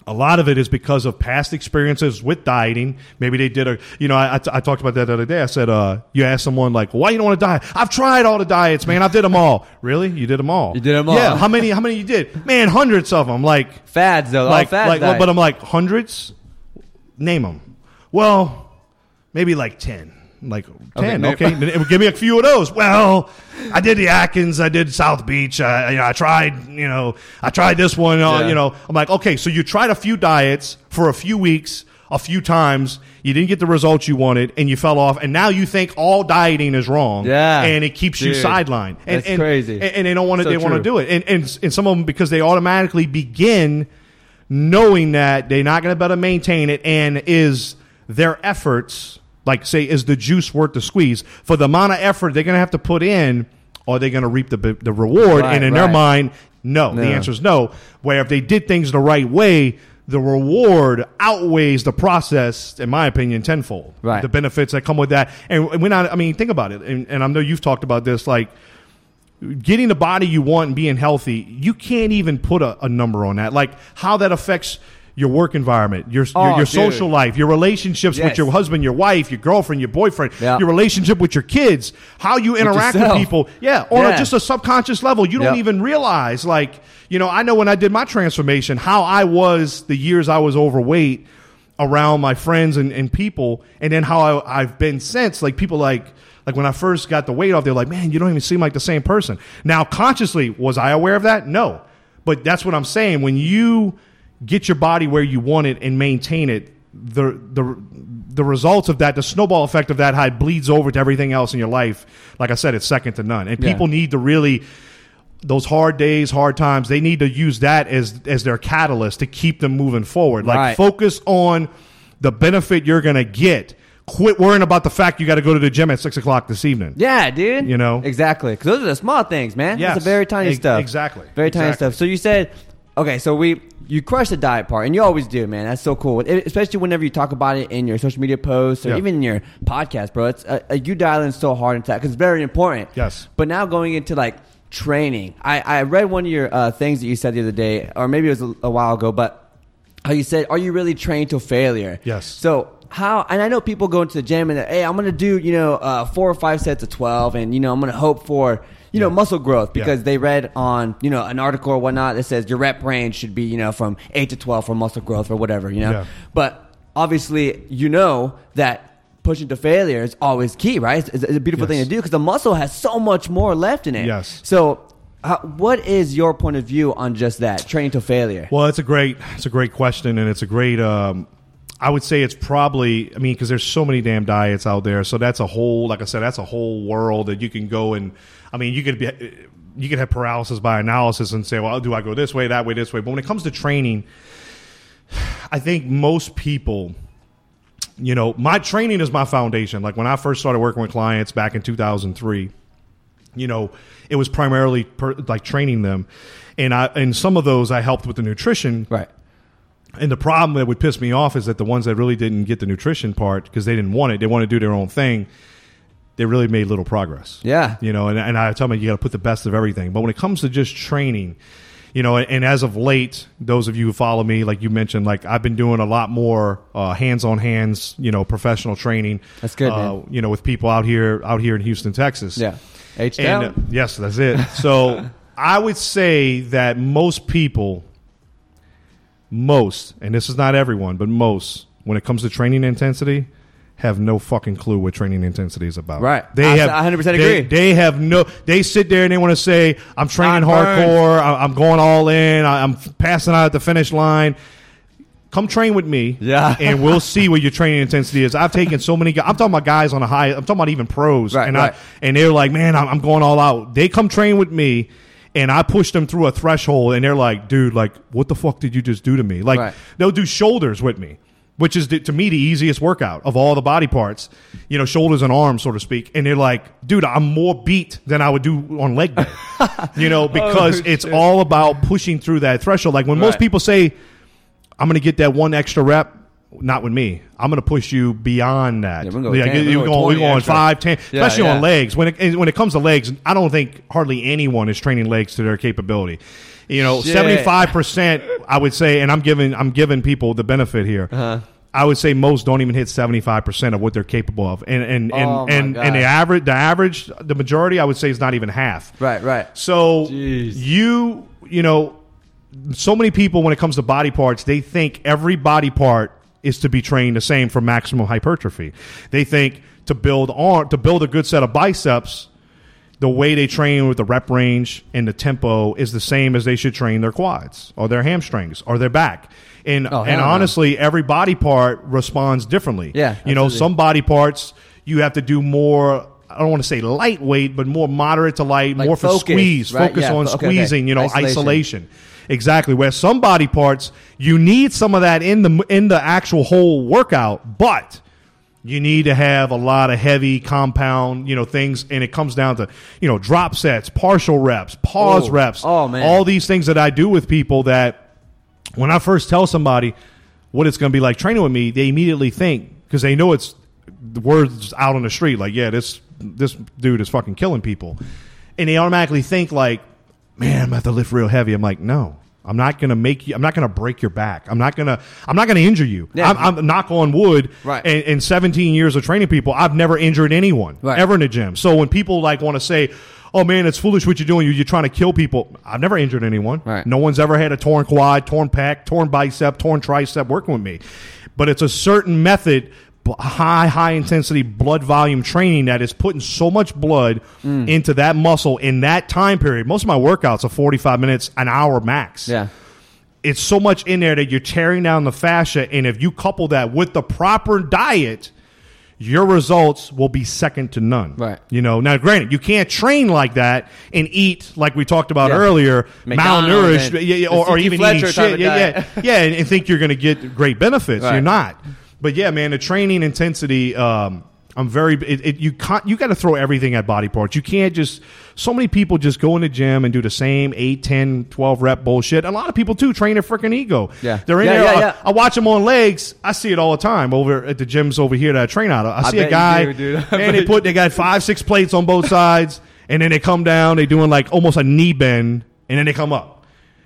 a lot of it is because of past experiences with dieting. Maybe they did a, you know, I, I, I talked about that the other day. I said, uh, you ask someone like, why you don't want to diet? I've tried all the diets, man. I did them all. really? You did them all? You did 'em all. Yeah. How many, how many you did? Man, hundreds of them. Like, fads though. like, all fads. like, diet. but I'm like hundreds. Name them. Well, maybe like ten. Like ten. Okay, Then give me a few of those. Well, I did the Atkins. I did South Beach. I, you know, I tried. You know, I tried this one. Uh, Yeah. You know, I'm like, okay, so you tried a few diets for a few weeks, a few times. You didn't get the results you wanted, and you fell off. And now you think all dieting is wrong. Yeah. and it keeps you sidelined. And, that's and- crazy. And, and they don't want to. So they want to do it. And, and and some of them because they automatically begin knowing that they're not going to be able to maintain it and is their efforts like say is the juice worth the squeeze for the amount of effort they're going to have to put in are they going to reap the, the reward Right, and in their mind no. No. the answer is no where if they did things the right way the reward outweighs the process in my opinion tenfold Right. the benefits that come with that and we're not i mean think about it and, and i know you've talked about this like getting the body you want and being healthy, you can't even put a, a number on that. Like how that affects your work environment, your Oh, your, your social life, your relationships with your husband, your wife, your girlfriend, your boyfriend, Yeah. your relationship with your kids, how you interact with yourself. people. Yeah, on Yeah. a, just a subconscious level. You don't even realize like, you know, I know when I did my transformation, how I was the years I was overweight around my friends and, and people, and then how I, I've been since. Like people like like when I first got the weight off, they're like, "Man, you don't even seem like the same person." Now, consciously, was I aware of that? No, but that's what I'm saying. When you get your body where you want it and maintain it, the the the results of that, the snowball effect of that, how it bleeds over to everything else in your life. Like I said, it's second to none, and Yeah. people need to really those hard days, hard times, they need to use that as as their catalyst to keep them moving forward. Like Right. focus on the benefit you're going to get. Quit worrying about the fact you got to go to the gym at six o'clock this evening. Yeah, dude. You know? exactly because those are the small things, man. Yeah, It's the very tiny Ex- stuff. exactly. Very tiny Exactly. stuff. So you said, okay, so we you crush the diet part, and you always do, man. That's so cool, It- especially whenever you talk about it in your social media posts or Yeah. even in your podcast, bro. It's uh, uh, you dial in so hard into that because it's very important. Yes. But now going into like training, I I read one of your uh, things that you said the other day, or maybe it was a, a while ago, but how you said, "Are you really trained to failure?" Yes. So how? And I know people go into the gym and they're, hey, I'm going to do you know uh, four or five sets of twelve, and you know I'm going to hope for you know muscle growth because they read on you know an article or whatnot that says your rep range should be you know from eight to twelve for muscle growth or whatever you know. But obviously, you know that. Pushing to failure is always key, right? It's, it's a beautiful Yes. thing to do because the muscle has so much more left in it. Yes. So, how, what is your point of view on just that training to failure? Well, it's a great it's a great question, and it's a great. Um, I would say it's probably. I mean, because there's so many damn diets out there, so that's a whole. Like I said, that's a whole world that you can go and. I mean, you could be. You could have paralysis by analysis and say, "Well, do I go this way, that way, this way?" But when it comes to training, I think most people you know, my training is my foundation. Like when I first started working with clients back in 2003, you know, it was primarily per, like training them, and I and some of those I helped with the nutrition. Right. And the problem that would piss me off is that the ones that really didn't get the nutrition part because they didn't want it, they want to do their own thing. They really made little progress. Yeah. you know, and, and I tell them you got to put the best of everything. But when it comes to just training, you know, and as of late, those of you who follow me, like you mentioned, like I've been doing a lot more uh, hands-on hands, you know, professional training. That's good, uh. You know, with people out here, out here in Houston, Texas. Yeah. H And uh, yes, that's it. So I would say that most people, most, and this is not everyone, but most, when it comes to training intensity, have no fucking clue what training intensity is about. Right. They I- have I 100% they- agree. They, have no. They sit there and they want to say, "I'm training I'm hardcore. I- I'm going all in. I- I'm passing out at the finish line." Come train with me, Yeah. (laughs) and we'll see what your training intensity is. I've taken so many. guys. I'm talking about guys on a high. I'm talking about even pros, Right, and right. I and they're like, "Man, I'm, I'm going all out." They come train with me, and I push them through a threshold, and they're like, "Dude, like, what the fuck did you just do to me?" Like, Right. they'll do shoulders with me, which is the, to me the easiest workout of all the body parts. You know, shoulders and arms, so to speak. And they're like, "Dude, I'm more beat than I would do on leg day." (laughs) you know, oh, because Oh, it's shit. all about pushing through that threshold. Like when most people say, "I'm going to get that one extra rep." Not with me. I'm going to push you beyond that. Yeah, we're gonna go 10, you- we're gonna go going, we're 20 going extra. five, ten, Yeah, especially yeah. on legs. When it when it comes to legs, I don't think hardly anyone is training legs to their capability. You know, seventy five percent, I would say, and I'm giving I'm giving people the benefit here. Uh-huh. I would say most don't even hit seventy five percent of what they're capable of, and and and Oh, and, and the average, the average, the majority, I would say, is not even half. Right, right. So Jeez. you, you know, so many people when it comes to body parts, they think every body part is to be trained the same for maximum hypertrophy. They think to build arm to build a good set of biceps, the way they train with the rep range and the tempo is the same as they should train their quads or their hamstrings or their back. And Oh, and no. honestly, every body part responds differently. Yeah, you know, some body parts you have to do more. I don't want to say lightweight, but more moderate to light, Like more for focus, squeeze, right? focus Yeah, on okay, okay. squeezing. You know, Isolation. isolation. Exactly. Where some body parts you need some of that in the in the actual whole workout, but you need to have a lot of heavy compound, you know, things, and it comes down to you know drop sets, partial reps, pause Oh. reps, Oh, man. all these things that I do with people that when I first tell somebody what it's going to be like training with me, they immediately think because they know it's the words out on the street, like, yeah, this this dude is fucking killing people. and they automatically think like, man, I'm gonna have to lift real heavy. I'm like, no. I'm not gonna make you. I'm not gonna break your back. I'm not gonna. I'm not gonna injure you. Yeah. I'm, I'm knock on wood. Right. In, in 17 years of training people, I've never injured anyone Right. ever in the gym. So when people like want to say, "Oh man, it's foolish what you're doing. You're, you're trying to kill people," I've never injured anyone. Right. No one's ever had a torn quad, torn pec, torn bicep, torn tricep working with me. But it's a certain method, high, high intensity blood volume training that is putting so much blood Mm. into that muscle in that time period. Most of my workouts are 45 minutes, an hour max Yeah. it's so much in there that you're tearing down the fascia and if you couple that with the proper diet your results will be second to none Right. you know now granted you can't train like that and eat like we talked about Yeah. earlier McDonald's malnourished yeah, yeah, or, or even Fletcher eating shit yeah yeah yeah and, and think you're going to get great benefits Right. you're not but yeah man the training intensity um I'm very. It, it, you can't. You got to throw everything at body parts. You can't just. So many people just go in the gym and do the same 8, 10, 12 rep bullshit. A lot of people too train their freaking ego. Yeah. they're in Yeah, there. yeah, I, yeah. I watch them on legs. I see it all the time over at the gyms over here that I train out of. I, see bet a guy. do, dude. (laughs) And they put. They got five, six plates on both sides, and then they come down. They doing like almost a knee bend, and then they come up.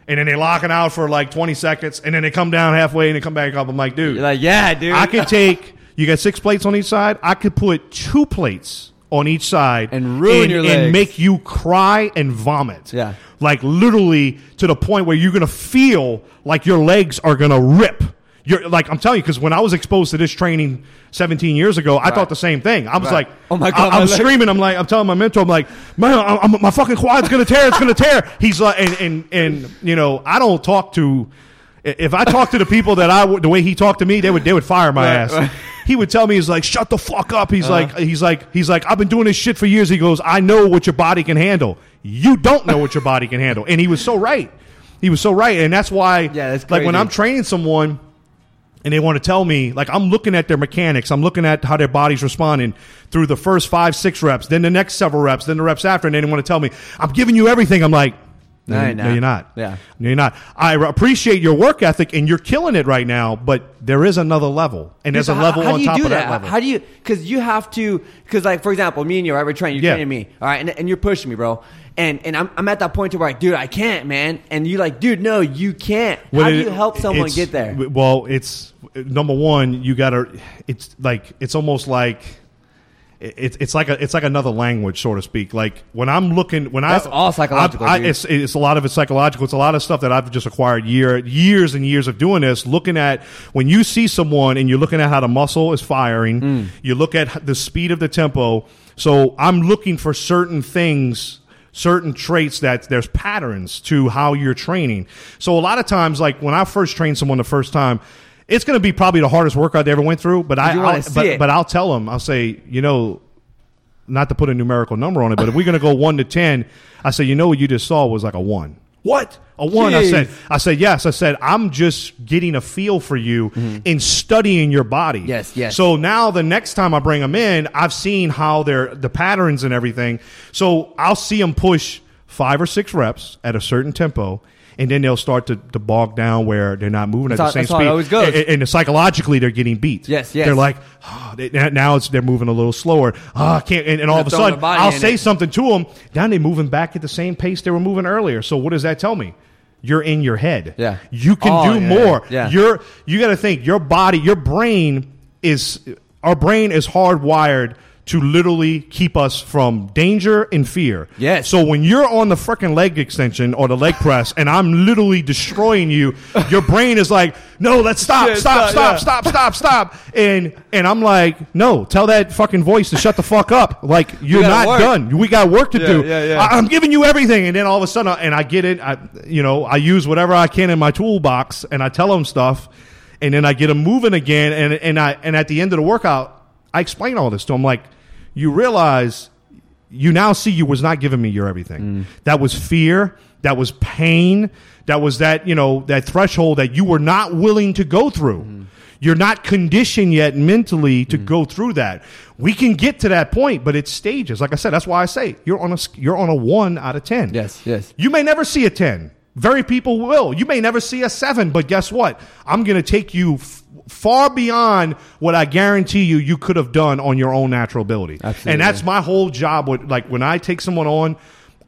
And then they lock it out for like 20 seconds, and then they come down halfway and they come back up. I'm like, dude, You're like, yeah, dude. I could take. You got six plates on each side. I could put two plates on each side And ruin your legs. and make you cry and vomit. Yeah. like literally to the point where you're gonna feel like your legs are gonna rip. You're like I'm telling you because when I was exposed to this training 17 years ago, I thought the same thing. I was Right. like, Oh my God, I, my am leg- screaming. I'm like, I'm telling my mentor, I'm like, man, I'm, I'm- my fucking quad's gonna tear. It's gonna tear. He's like, and and and you know, I don't talk to. If I talked to the people that I would, the way he talked to me, they would they would fire my Right, ass. right. He would tell me, he's like, shut the fuck up. He's Uh-huh. like, he's like, he's like, I've been doing this shit for years. He goes, I know what your body can handle. You don't know what your body can handle, and he was so right. He was so right, and that's why, Yeah, that's like when. I'm training someone and they want to tell me, like I'm looking at their mechanics, I'm looking at how their body's responding through the first five, six reps, then the next several reps, then the reps after, and they want to tell me, I'm giving you everything. I'm like, No, no, you're no, not. you're not. Yeah. No, you're not. I appreciate your work ethic, and you're killing it right now. But there is another level, and there's So a level how on do you top do of that, that? level. How do you? Because you have to. Because like for example, me and you, right? We're training. You're Yeah. training me, all right, and, and you're pushing me, bro. And and I'm, I'm at that point to where like, dude, I can't, man. And you're like, dude, no, you can't. How Well, do it- you help someone it's- get there? Well, it's number one. You got to. It's like it's almost like. It's it's like a it's like another language, so to speak. Like when I'm looking, when That's I all psychological, I, I, dude. it's it's a lot of it's psychological. It's a lot of stuff that I've just acquired year years and years of doing this. Looking at when you see someone and you're looking at how the muscle is firing, Hmm. you look at the speed of the tempo. So I'm looking for certain things certain traits that there's patterns to how you're training. So a lot of times, like when I first train someone the first time, it's going to be probably the hardest workout they ever went through. But I, I'll, but, but I'll tell them, I'll say, you know, not to put a numerical number on it, but if we're going to go one to ten, I say, you know, what you just saw was like a one. What? A one? I said. I said yes. I said I'm just getting a feel for you in studying your body. Mm-hmm. Yes, yes. So now the next time I bring them in, I've seen how they're the patterns and everything. So I'll see them push five or six reps at a certain tempo. And then they'll start to, to bog down where they're not moving at the how- same that's how it speed. always goes. And, and psychologically, they're getting beat. Yes, yes. They're like, oh, they, now it's they're moving a little slower. Oh, I can't. And, and all of a sudden, I'll say it. something to them. Now they're moving back at the same pace they were moving earlier. So what does that tell me? You're in your head. Yeah. You can Oh, do yeah, more. yeah. You're you got to think your body, your brain is our brain is hardwired to literally keep us from danger and fear. Yes. So when you're on the freaking leg extension or the leg press and I'm literally destroying you, (laughs) your brain is like, "No, let's stop, Shit, stop, stop, stop, yeah. stop, stop, stop." And and I'm like, "No, tell that fucking voice to shut the fuck up. Like you're not work. done. We got work to Yeah, do. yeah, yeah. I, I'm giving you everything." And then all of a sudden I- and I get it, I you know, I use whatever I can in my toolbox and I tell them stuff and then I get them moving again and and I and at the end of the workout, I explain all this to them like you realize you now see you was not giving me your everything. Mm. That was fear. That was pain. That was that, you know, that threshold that you were not willing to go through. Mm. You're not conditioned yet mentally to mm. go through that. We can get to that point, but it's stages. Like I said, that's why I say you're on a you're on a 1 out of 10. Yes, yes. You may never see a 10. Very people will. You may never see a 7, but guess what? I'm going to take you f- far beyond what I guarantee you you could have done on your own natural ability. Absolutely. And that's my whole job with like when I take someone on,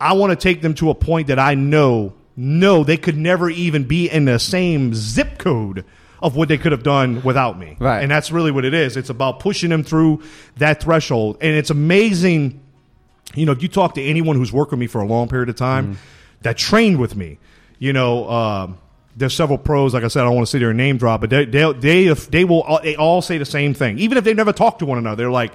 I want to take them to a point that I know, no, they could never even be in the same zip code of what they could have done without me. Right. And that's really what it is. It's about pushing them through that threshold. And it's amazing, you know, if you talk to anyone who's worked with me for a long period of time that trained with me, you know, um, there's several pros. Like I said, I don't want to sit here and name drop, but they they they, they will all, they all say the same thing, even if they've never talked to one another. They're like,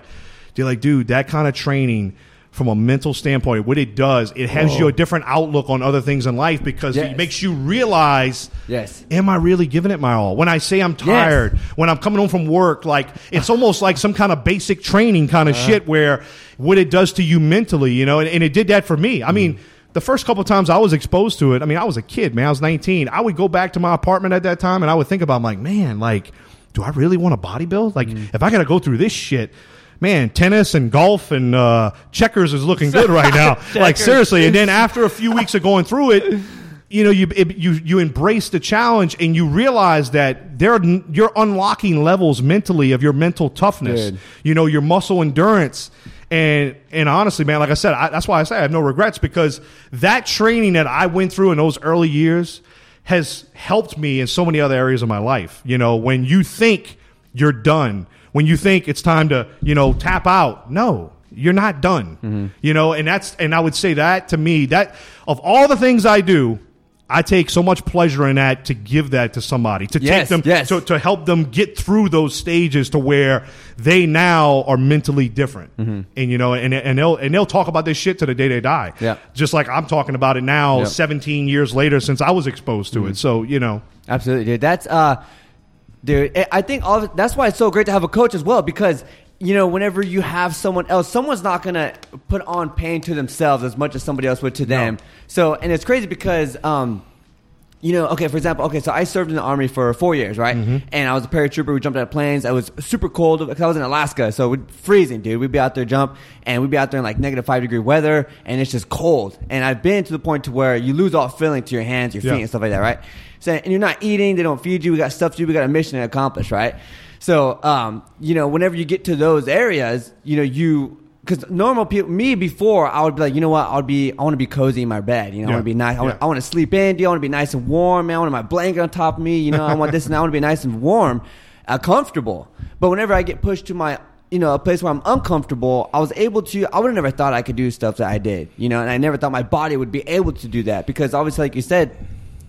they're like, dude, that kind of training from a mental standpoint, what it does, it has you a different outlook on other things in life because Yes. it makes you realize, Yes. am I really giving it my all? When I say I'm tired, when I'm coming home from work, like it's (sighs) almost like some kind of basic training kind of uh-huh. shit where what it does to you mentally, you know, and, and it did that for me. I mean, the first couple times I was exposed to it, I mean, I was a kid, man. I was 19. I would go back to my apartment at that time and I would think about, like, man, like, do I really want to bodybuild? Like, if I got to go through this shit, man, tennis and golf and uh, checkers is looking good right now. (laughs) like, seriously. And then after a few weeks of going through it, you know, you it, you you embrace the challenge and you realize that there you're unlocking levels mentally of your mental toughness. Dude. You know, your muscle endurance. And and honestly, man, like I said, I, that's why I say I have no regrets because that training that I went through in those early years has helped me in so many other areas of my life. You know, when you think you're done, when you think it's time to, you know, tap out, no, you're not done. Mm-hmm. You know, and that's and I would say that to me that of all the things I do, I take so much pleasure in that to give that to somebody to Yes, take them yes. to, to help them get through those stages to where they now are mentally different and you know and and they'll and they'll talk about this shit to the day they die Yeah. just like I'm talking about it now Yep. 17 years later since I was exposed to it so you know Absolutely, dude. That's uh, dude. I- I think all that's why it's so great to have a coach as well because you know whenever you have someone else, someone's not gonna put on pain to themselves as much as somebody else would to them. So, and it's crazy because um. You know, okay, for example, okay, so I served in the army for four years, right? And I was a paratrooper. We jumped out of planes. I was super cold because I was in Alaska, so we'd freezing, dude. We'd be out there jump, and we'd be out there in like negative five degree weather, and it's just cold. And I've been to the point to where you lose all feeling to your hands, your feet, Yeah. and stuff like that, right? So, and you're not eating. They don't feed you. We got stuff to do. We got a mission to accomplish, right? So, um, you know, whenever you get to those areas, you know, you because normal people, me before, I would be like, you know what? I would be, I want to be cozy in my bed. You know, I want to be nice. I want, Yeah. I want to sleep in. Do I want to be nice and warm? Man, I want my blanket on top of me. You know, I want this and I want to be nice and warm, uh, comfortable. But whenever I get pushed to my you know, a place where I'm uncomfortable, I was able to, I would have never thought I could do stuff that I did, you know, and I never thought my body would be able to do that because obviously, like you said,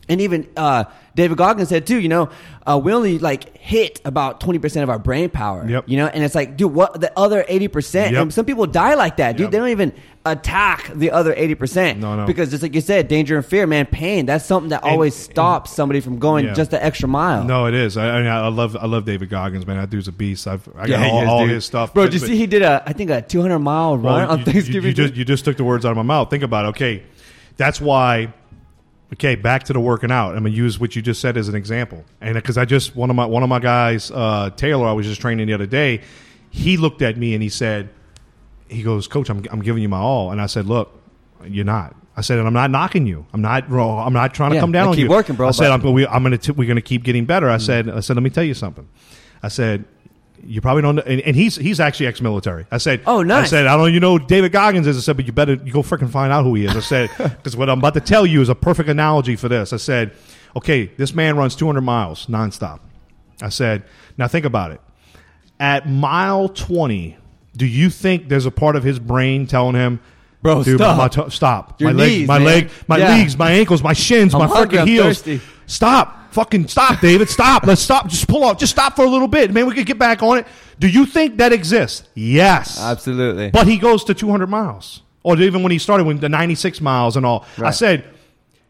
and even uh, David Goggins said too, you know, uh, we only like hit about 20% of our brain power, Yep. you know, and it's like, dude, what the other 80%? Yep. And some people die like that, dude. Yep. They don't even attack the other 80%. No, no. Because just like you said, danger and fear, man, pain, that's something that always stops somebody from going Yeah. just the extra mile. no it is I, I, mean, I love I love David Goggins man that dude's a beast I've I got Yeah, he all, is, all his stuff Bro, But- did you but- see he did a, I think a 200 mile run Well, on you- you- Thanksgiving? You, just you just took the words out of my mouth. Think about it. Okay, that's why. Okay, back to the working out. I'm gonna use what you just said as an example, and because I just one of my one of my guys, uh, Taylor, I was just training the other day. He looked at me and he said, "He goes, Coach, I'm I'm giving you my all," and I said, "Look, you're not." I said, and I'm not knocking you. I'm not. bro, I'm not trying to Yeah, come down I on keep you. working, bro, I said, but- I'm, we, I'm gonna t- we're gonna keep getting better. I said, I said, let me tell you something. I said, you probably don't. know- And, and he's he's actually ex-military. I said, Oh, nice. I said, I don't know. You know, who David Goggins is. I said, but you better you go freaking find out who he is. I said, (laughs) because what I'm about to tell you is a perfect analogy for this. I said, okay, this man runs 200 miles nonstop. I said, now think about it. At mile 20, do you think there's a part of his brain telling him, Bro, dude, stop. my, to- stop, Your my leg, my man. leg, my Yeah. legs, my ankles, my shins, I'm my freaking heels. thirsty. Stop, fucking stop, David, stop. Let's stop. Just pull off. Just stop for a little bit. Man, we could get back on it. Do you think that exists? Yes, Absolutely. but he goes to 200 miles, or even when he started with the 96 miles and all. I said,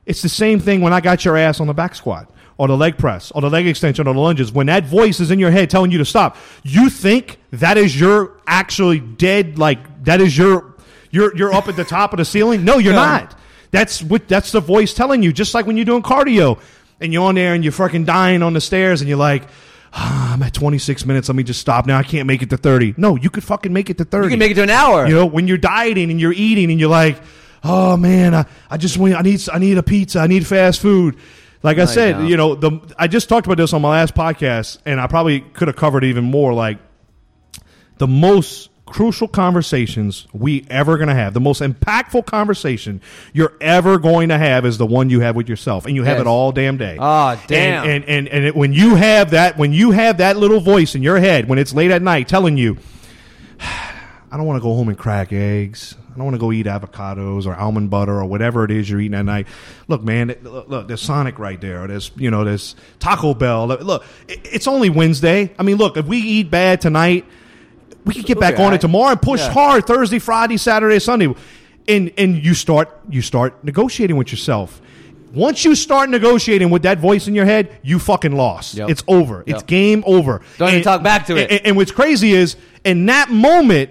it's the same thing when I got your ass on the back squat, or the leg press, or the leg extension, or the lunges. When that voice is in your head telling you to stop, you think that is your actually dead, like that is your you're you're up at the top of the ceiling. No, you're Yeah. not. That's what that's the voice telling you. Just like when you're doing cardio and you're on there and you're fucking dying on the stairs and you're like. "Ah, I'm at 26 minutes. Let me just stop now. I can't make it to 30. No, you could fucking make it to 30. you can make it to an hour. You know, when you're dieting and you're eating and you're like, oh man, I, I just want, I need, I need a pizza. I need fast food. Like I I said, know. you know, the I just talked about this on my last podcast, and I probably could have covered even more. Like the most crucial conversations we ever going to have. The most impactful conversation you're ever going to have is the one you have with yourself, and you have Yes. it all damn day. Ah, damn. And and and, and it, when you have that, when you have that little voice in your head when it's late at night telling you, (sighs) I don't want to go home and crack eggs. I don't want to go eat avocados or almond butter or whatever it is you're eating at night. Look, man, look, look, there's Sonic right there. Or There's, you know, there's Taco Bell. Look, it's only Wednesday. I mean, look, if we eat bad tonight, we can get back Okay, on I- it tomorrow and push yeah. hard Thursday, Friday, Saturday, Sunday. And and you start you start negotiating with yourself. Once you start negotiating with that voice in your head, you fucking lost. Yep. It's over. It's game over. Don't even talk back to it. and- and what's crazy is in that moment,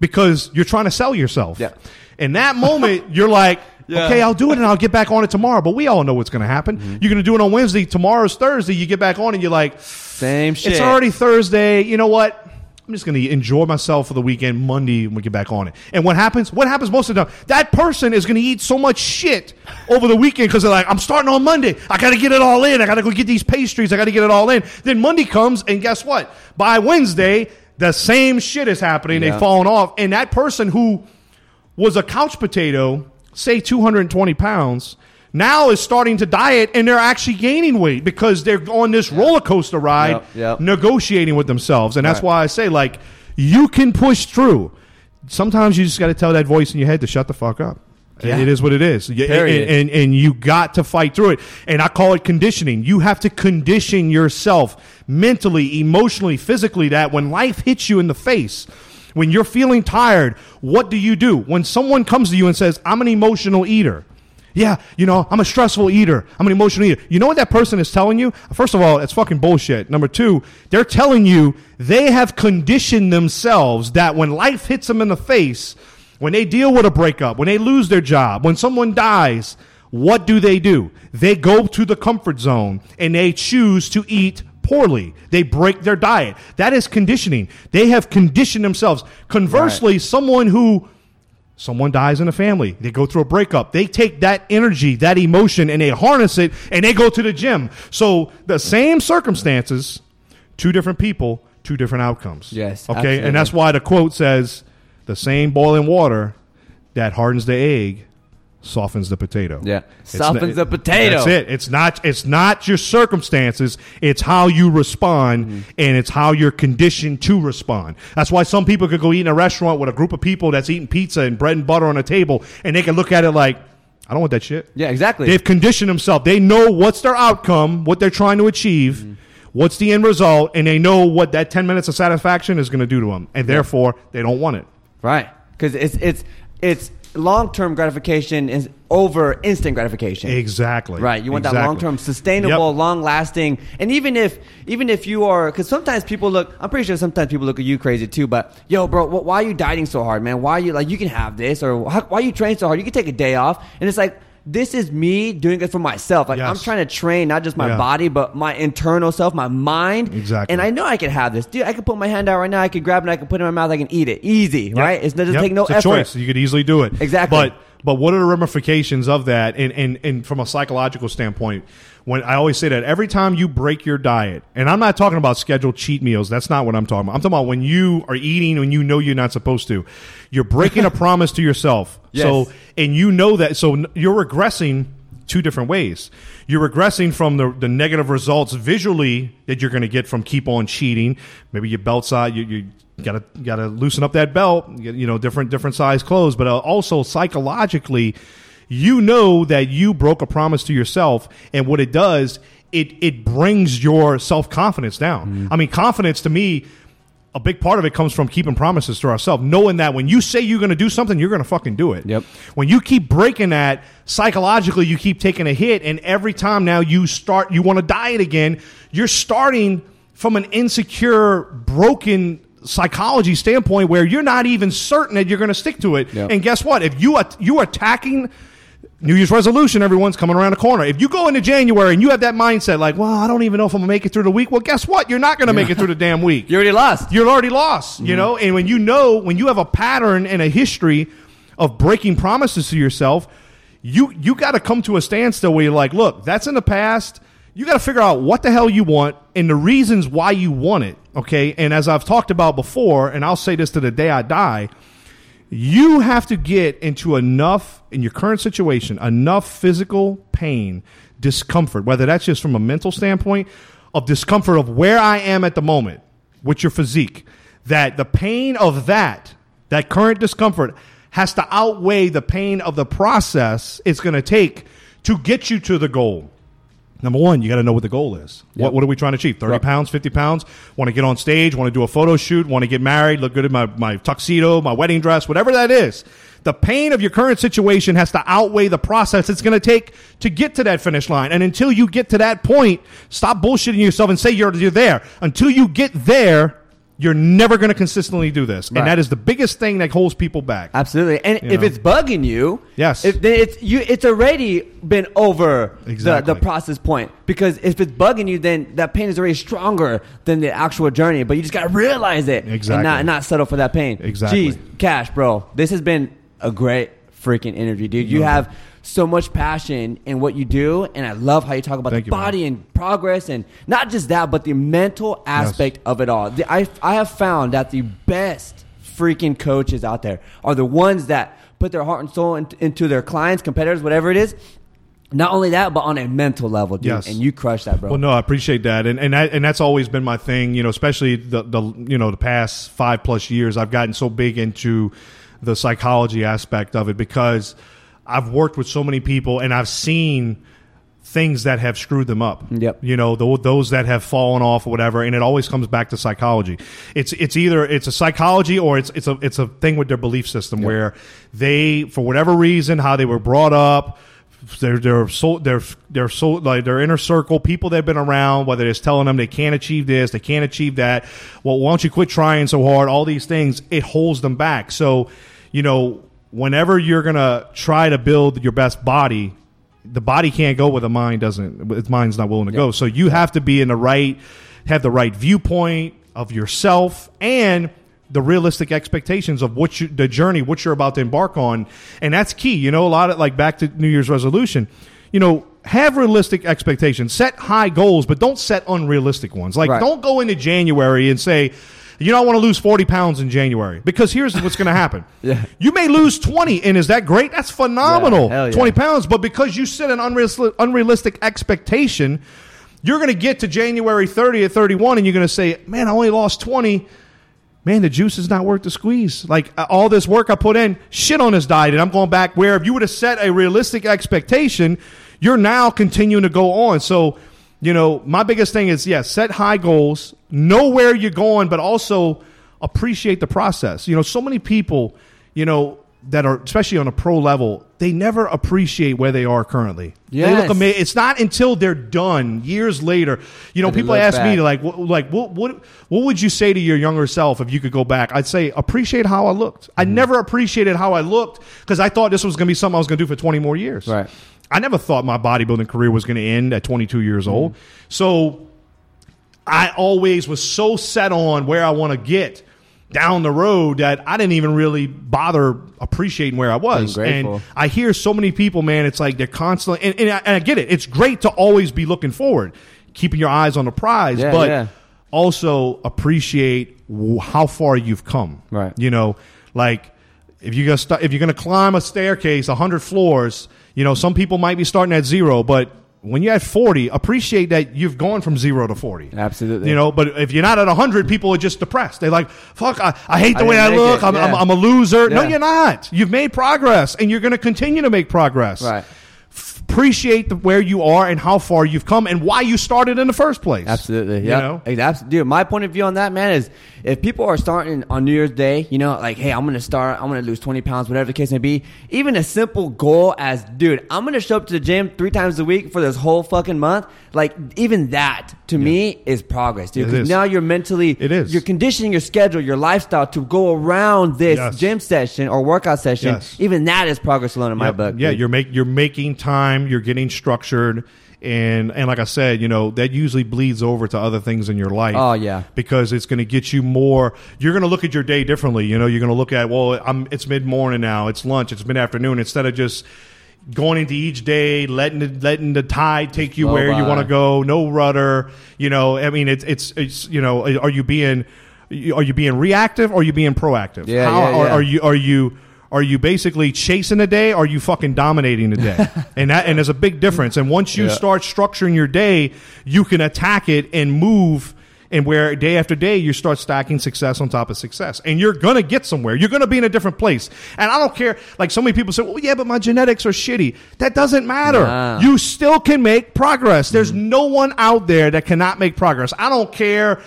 because you're trying to sell yourself. Yeah. In that moment, (laughs) you're like, Yeah. okay, I'll do it and I'll get back on it tomorrow. But we all know what's going to happen. Mm-hmm. You're going to do it on Wednesday. Tomorrow's Thursday. You get back on and you're like, Same shit. it's already Thursday. You know what? I'm just going to enjoy myself for the weekend. Monday, when we get back on it. And what happens? What happens most of the time? That person is going to eat so much shit over the weekend because they're like, I'm starting on Monday. I got to get it all in. I got to go get these pastries. I got to get it all in. Then Monday comes, and guess what? By Wednesday, the same shit is happening. Yeah. They've fallen off. And that person who was a couch potato, say 220 pounds, now is starting to diet and they're actually gaining weight because they're on this roller coaster ride Yep, yep. negotiating with themselves. And that's Right. why I say, like, you can push through. Sometimes you just got to tell that voice in your head to shut the fuck up. Yeah. It is what it is. And, and, and you got to fight through it. And I call it conditioning. You have to condition yourself mentally, emotionally, physically that when life hits you in the face, when you're feeling tired, what do you do? When someone comes to you and says, I'm an emotional eater. Yeah, you know, I'm a stressful eater. I'm an emotional eater. You know what that person is telling you? First of all, it's fucking bullshit. Number two, they're telling you they have conditioned themselves that when life hits them in the face, when they deal with a breakup, when they lose their job, when someone dies, what do they do? They go to the comfort zone and they choose to eat poorly. They break their diet. That is conditioning. They have conditioned themselves. Conversely, someone who Someone dies in a family. They go through a breakup. They take that energy, that emotion, and they harness it and they go to the gym. So the same circumstances, two different people, two different outcomes. Yes, Okay. absolutely. And that's why the quote says the same boiling water that hardens the egg softens the potato. Yeah. It's Softens not- the potato. That's it. It's not it's not your circumstances, it's how you respond Mm-hmm. and it's how you're conditioned to respond. That's why some people could go eat in a restaurant with a group of people that's eating pizza and bread and butter on a table and they can look at it like I don't want that shit. Yeah, exactly. They've conditioned themselves. They know what's their outcome, what they're trying to achieve, Mm-hmm. what's the end result, and they know what that 10 minutes of satisfaction is going to do to them. And therefore, they don't want it. Right. Because it's it's it's long term gratification is over instant gratification. Exactly. Right. You want that long term, sustainable, Yep. long lasting. And even if even if you are, because sometimes people look. I'm pretty sure sometimes people look at you crazy too. But yo, bro, wh- why are you dieting so hard, man? Why are you like you can have this or why you train so hard? You can take a day off, and it's like. This is me doing it for myself. Like I'm trying to train not just my Yeah. body, but my internal self, my mind. Exactly. And I know I can have this, dude. I can put my hand out right now. I can grab it. I can put it in my mouth. I can eat it. Easy, Yep. right? It's doesn't Yep. take no it's a effort. choice. You could easily do it. Exactly. But but what are the ramifications of that? And, and and from a psychological standpoint, when I always say that every time you break your diet, and I'm not talking about scheduled cheat meals. That's not what I'm talking about. I'm talking about when you are eating when you know you're not supposed to. You're breaking a (laughs) promise to yourself. Yes. So and you know that. So you're regressing two different ways. You're regressing from the, the negative results visually that you're going to get from keep on cheating. Maybe your belt size, you, you gotta gotta loosen up that belt. You you know, different different size clothes, but uh, also psychologically, you know that you broke a promise to yourself, and what it does, it it brings your self confidence down. Mm-hmm. I mean, confidence to me a big part of it comes from keeping promises to ourselves, knowing that when you say you're going to do something, you're going to fucking do it. Yep. When you keep breaking that, psychologically, you keep taking a hit, and every time now you start, you want to diet again, you're starting from an insecure, broken psychology standpoint where you're not even certain that you're going to stick to it. Yep. And guess what? If you at- you are attacking New Year's resolution, everyone's coming around the corner. If you go into January and you have that mindset, like, well, I don't even know if I'm gonna make it through the week. Well, guess what? You're not gonna make it through the damn week You already lost. you're already lost, you mm-hmm. know? And when you know, when you have a pattern and a history of breaking promises to yourself, you you got to come to a standstill where you're like, look, that's in the past. You got to figure out what the hell you want and the reasons why you want it. Okay. And as I've talked about before, and I'll say this to the day I die, you have to get into enough, in your current situation, enough physical pain, discomfort, whether that's just from a mental standpoint of discomfort of where I am at the moment with your physique, that the pain of that, that current discomfort, has to outweigh the pain of the process it's going to take to get you to the goal. Number one, you got to know what the goal is. What, what are we trying to achieve? 30 Right. pounds, 50 pounds? Want to get on stage? Want to do a photo shoot? Want to get married? Look good in my, my tuxedo, my wedding dress, whatever that is. The pain of your current situation has to outweigh the process it's going to take to get to that finish line. And until you get to that point, stop bullshitting yourself and say you're, you're there. Until you get there, you're never going to consistently do this. Right. And that is the biggest thing that holds people back. Absolutely. And You if know. it's bugging you, Yes. if, then it's you. It's already been over Exactly. the, the process point because if it's bugging you, then that pain is already stronger than the actual journey. But you just gotta realize it Exactly. and not not settle for that pain. Exactly. Jeez, Kash, bro, this has been a great freaking interview, dude. You have so much passion in what you do, and I love how you talk about Thank the you, man. body and progress, and not just that, but the mental aspect of it all. The, I I have found that the best freaking coaches out there are the ones that put their heart and soul in, into their clients, competitors, whatever it is. Not only that, but on a mental level, dude. Yes. And you crush that, bro. Well, no, I appreciate that, and and that, and that's always been my thing. You know, especially the the you know the past five plus years, I've gotten so big into the psychology aspect of it because I've worked with so many people and I've seen things that have screwed them up. Yep. You know, tho- those that have fallen off or whatever, and it always comes back to psychology. It's it's either it's a psychology or it's it's a it's a thing with their belief system where they, for whatever reason, how they were brought up, their their so their their so like their inner circle, people they've been around, whether it's telling them they can't achieve this, they can't achieve that. Well, why don't you quit trying so hard? All these things it holds them back. So, you know, whenever you're gonna try to build your best body, the body can't go where the mind doesn't. Its mind's not willing to go. So you have to be in the right, have the right viewpoint of yourself and the realistic expectations of what you, the journey, what you're about to embark on, and that's key. You know, a lot of like back to New Year's resolution. You know, have realistic expectations, set high goals, but don't set unrealistic ones. Like, Right. don't go into January and say. You don't want to lose 40 pounds in January because here's what's going to happen. (laughs) Yeah. You may lose 20, and is that great? That's phenomenal. Yeah, yeah. 20 pounds, but because you set an unrealistic, unrealistic expectation, you're going to get to January 30 or 31 and you're going to say, man, I only lost 20. Man, the juice is not worth the squeeze. Like uh, all this work I put in, shit on this diet, and I'm going back where if you would have set a realistic expectation, you're now continuing to go on. So, you know, my biggest thing is, yes, set high goals, know where you're going, but also appreciate the process. You know, so many people, you know, that are especially on a pro level, they never appreciate where they are currently. They look ama- It's not until they're done years later. You know, people ask me back. like, what, like what, what, what would you say to your younger self if you could go back? I'd say appreciate how I looked. I Mm-hmm. never appreciated how I looked because I thought this was going to be something I was going to do for 20 more years. Right. I never thought my bodybuilding career was going to end at 22 years old. Mm-hmm. So I always was so set on where I want to get down the road that I didn't even really bother appreciating where I was. And I hear so many people, man, it's like they're constantly, and, and, I, and I get it. It's great to always be looking forward, keeping your eyes on the prize, Yeah, but yeah. also appreciate how far you've come. Right. You know, like if you're gonna st- if you're gonna climb a staircase, hundred floors, you know, some people might be starting at zero, but when you're at 40, appreciate that you've gone from zero to 40. Absolutely. You know, but if you're not at 100, people are just depressed. They're like, fuck, I, I hate the I way I look. I'm, I'm, I'm a loser. No, you're not. You've made progress and you're going to continue to make progress. Right. Appreciate the, where you are and how far you've come and why you started in the first place. Absolutely. You Yeah. know? Absolutely. Dude, my point of view on that, man, is if people are starting on New Year's Day, you know, like, hey, I'm going to start, I'm going to lose 20 pounds, whatever the case may be, even a simple goal as, dude, I'm going to show up to the gym three times a week for this whole fucking month. Like, even that to me is progress, dude. Because now you're mentally, It is. you're conditioning your schedule, your lifestyle to go around this Yes. gym session or workout session. Yes. Even that is progress alone in my book. Yeah, dude. you're make you're making time, you're getting structured, and and like I said, you know that usually bleeds over to other things in your life. Oh, yeah. because it's going to get you more. You're going to look at your day differently. You know, you're going to look at well, I'm it's mid morning now, it's lunch, it's mid afternoon, instead of just going into each day, letting the, letting the tide take you where you want to go, no rudder. You know, I mean, it's it's it's you know, are you being are you being reactive or are you being proactive? Yeah, How, yeah, are, yeah. are you are you are you basically chasing the day or are you fucking dominating the day? (laughs) and that and there's a big difference. And once you Yeah. start structuring your day, you can attack it and move and where day after day you start stacking success on top of success and you're gonna get somewhere you're gonna be in a different place and i don't care like so many people say well yeah but my genetics are shitty that doesn't matter Nah. you still can make progress there's mm. no one out there that cannot make progress i don't care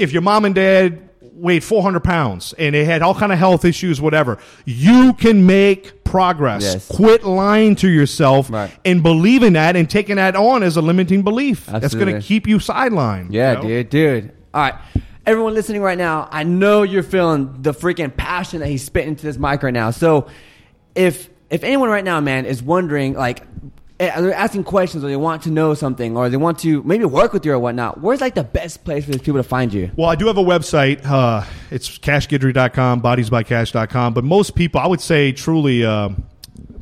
if your mom and dad weighed 400 pounds and they had all kind of health issues whatever you can make progress Yes. quit lying to yourself Right. and believing that and taking that on as a limiting belief that's gonna keep you sidelined Yeah, you know? dude, dude. All right. Everyone listening right now, I know you're feeling the freaking passion that he's spitting into this mic right now. So if if anyone right now, man, is wondering like they're asking questions or they want to know something or they want to maybe work with you or whatnot, where's like the best place for these people to find you? Well, I do have a website. Uh, it's kashguidry.com, bodiesbykash.com. But most people, I would say truly, uh,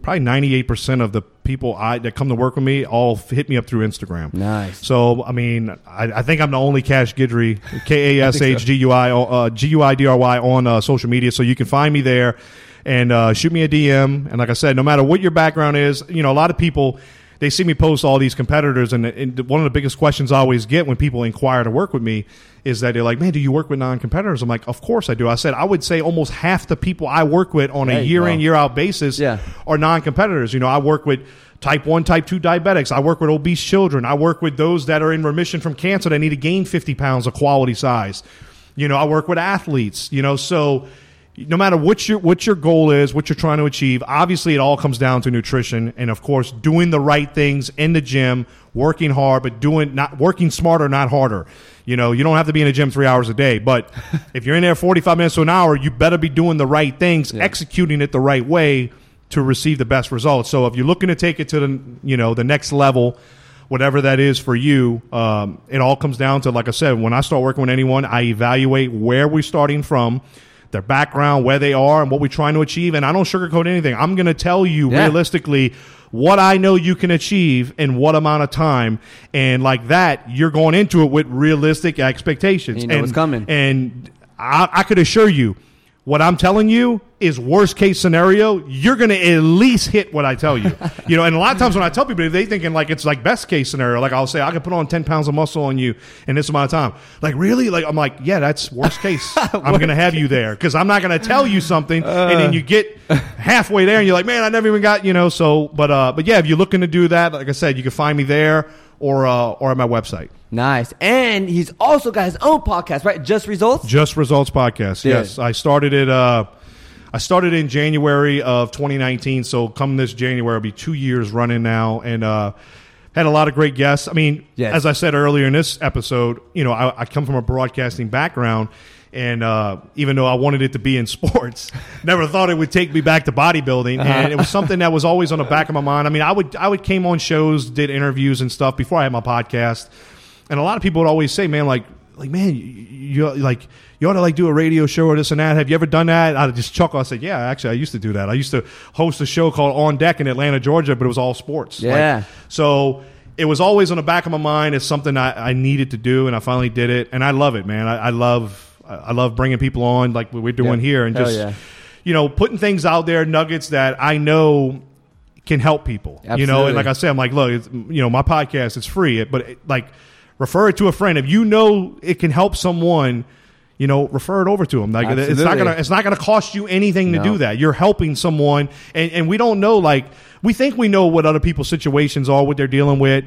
probably 98% of the people I, that come to work with me all hit me up through Instagram. Nice. So, I mean, I, I think I'm the only Kash Guidry, (laughs) K A S H G U I, uh, G U I D R Y on uh, social media. So you can find me there and uh, shoot me a DM. And like I said, no matter what your background is, you know, a lot of people, they see me post all these competitors. And, and one of the biggest questions I always get when people inquire to work with me is that they're like, man, do you work with non competitors? I'm like, of course I do. I said, I would say almost half the people I work with on a Hey, year in, wow. year out basis Yeah. are non-competitors. You know, I work with type 1, type 2 diabetics. I work with obese children. I work with those that are in remission from cancer that need to gain 50 pounds of quality size. You know, I work with athletes, you know, so no matter what your what your goal is, what you're trying to achieve, obviously it all comes down to nutrition and of course doing the right things in the gym, working hard, but doing not working smarter, not harder. You know, you don't have to be in the gym three hours a day, but (laughs) if you're in there 45 minutes to an hour, you better be doing the right things, executing it the right way to receive the best results. So if you're looking to take it to the you know the next level, whatever that is for you, um, it all comes down to like I said. When I start working with anyone, I evaluate where we're starting from, their background, where they are, and what we're trying to achieve. And I don't sugarcoat anything. I'm going to tell you Yeah. realistically what I know you can achieve in what amount of time, and like that, you're going into it with realistic expectations. You know and, what's coming. And I, I could assure you, what I'm telling you is worst case scenario. You're going to at least hit what I tell you. (laughs) you know, and a lot of times when I tell people, they thinking like it's like best case scenario. Like I'll say I can put on 10 pounds of muscle on you in this amount of time. Like really? Like I'm like, yeah, that's worst case. (laughs) I'm going to have you there because I'm not going to tell you something and then you get halfway there and you're like, man, I never even got you know. So, but uh, but yeah, if you're looking to do that, like I said, you can find me there or uh, or at my website. Nice. And he's also got his own podcast, right? Just Results? Just Results Podcast. Yeah. Yes, I started it. Uh, I started in January of 2019. So come this January, it'll be two years running now, and uh, had a lot of great guests. I mean, Yes. as I said earlier in this episode, you know, I, I come from a broadcasting background. And uh, even though I wanted it to be in sports, (laughs) never thought it would take me back to bodybuilding. And it was something that was always on the back of my mind. I mean, I would I would came on shows, did interviews and stuff before I had my podcast. And a lot of people would always say, "Man, like, like, man, you, you like you ought to like do a radio show or this and that. Have you ever done that?" I'd just chuckle. I said, "Yeah, actually, I used to do that. I used to host a show called On Deck in Atlanta, Georgia, but it was all sports. Like, Yeah. so it was always on the back of my mind. It's something I, I needed to do, and I finally did it, and I love it, man. I, I love I love bringing people on like what we're doing Yeah. here, and Hell just yeah. you know putting things out there, nuggets that I know can help people. You know, and like I said, I'm like, look, it's, you know, my podcast it's free, but it, like refer it to a friend if you know it can help someone. You know, refer it over to them. Like it's not gonna it's not gonna cost you anything to do that. You're helping someone, and and we don't know. Like we think we know what other people's situations are, what they're dealing with.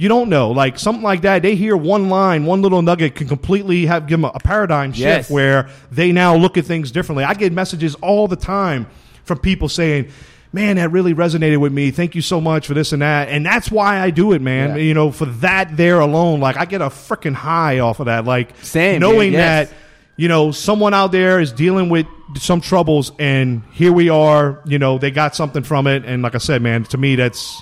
You don't know, like something like that. They hear one line, one little nugget can completely have give them a, paradigm shift Yes. where they now look at things differently. I get messages all the time from people saying, "Man, that really resonated with me. Thank you so much for this and that." And that's why I do it, man. Yeah. You know, for that there alone, like I get a freaking high off of that. Like Same, knowing yes. that you know someone out there is dealing with some troubles, and here we are. You know, they got something from it, and like I said, man, to me that's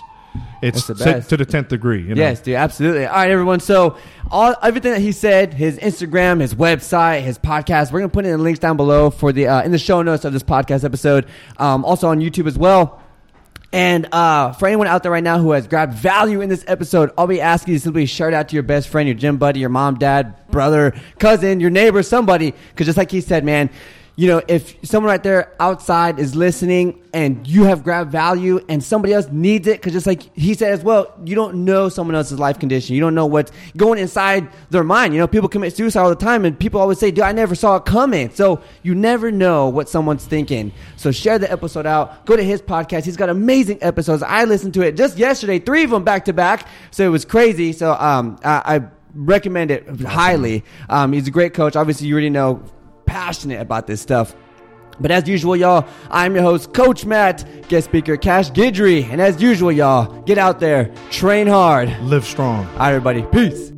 it's That's the best. to the tenth degree. You know? Yes, dude, absolutely. All right, everyone. So, all everything that he said, his Instagram, his website, his podcast, we're gonna put it in the links down below for the uh, in the show notes of this podcast episode. Um, also on YouTube as well. And uh, for anyone out there right now who has grabbed value in this episode, I'll be asking you to simply shout out to your best friend, your gym buddy, your mom, dad, brother, cousin, your neighbor, somebody. Because just like he said, man, you know, if someone right there outside is listening and you have grabbed value and somebody else needs it, because just like he said as well, you don't know someone else's life condition. You don't know what's going inside their mind. You know, people commit suicide all the time and people always say, dude, I never saw it coming. So you never know what someone's thinking. So share the episode out. Go to his podcast. He's got amazing episodes. I listened to it just yesterday, three of them back to back. So it was crazy. So um, I, I recommend it highly. Um, he's a great coach. Obviously, you already know passionate about this stuff. But as usual, y'all, I'm your host, Coach Matt, guest speaker Kash Guidry. And as usual, y'all, get out there, train hard, live strong. All right, everybody. Peace.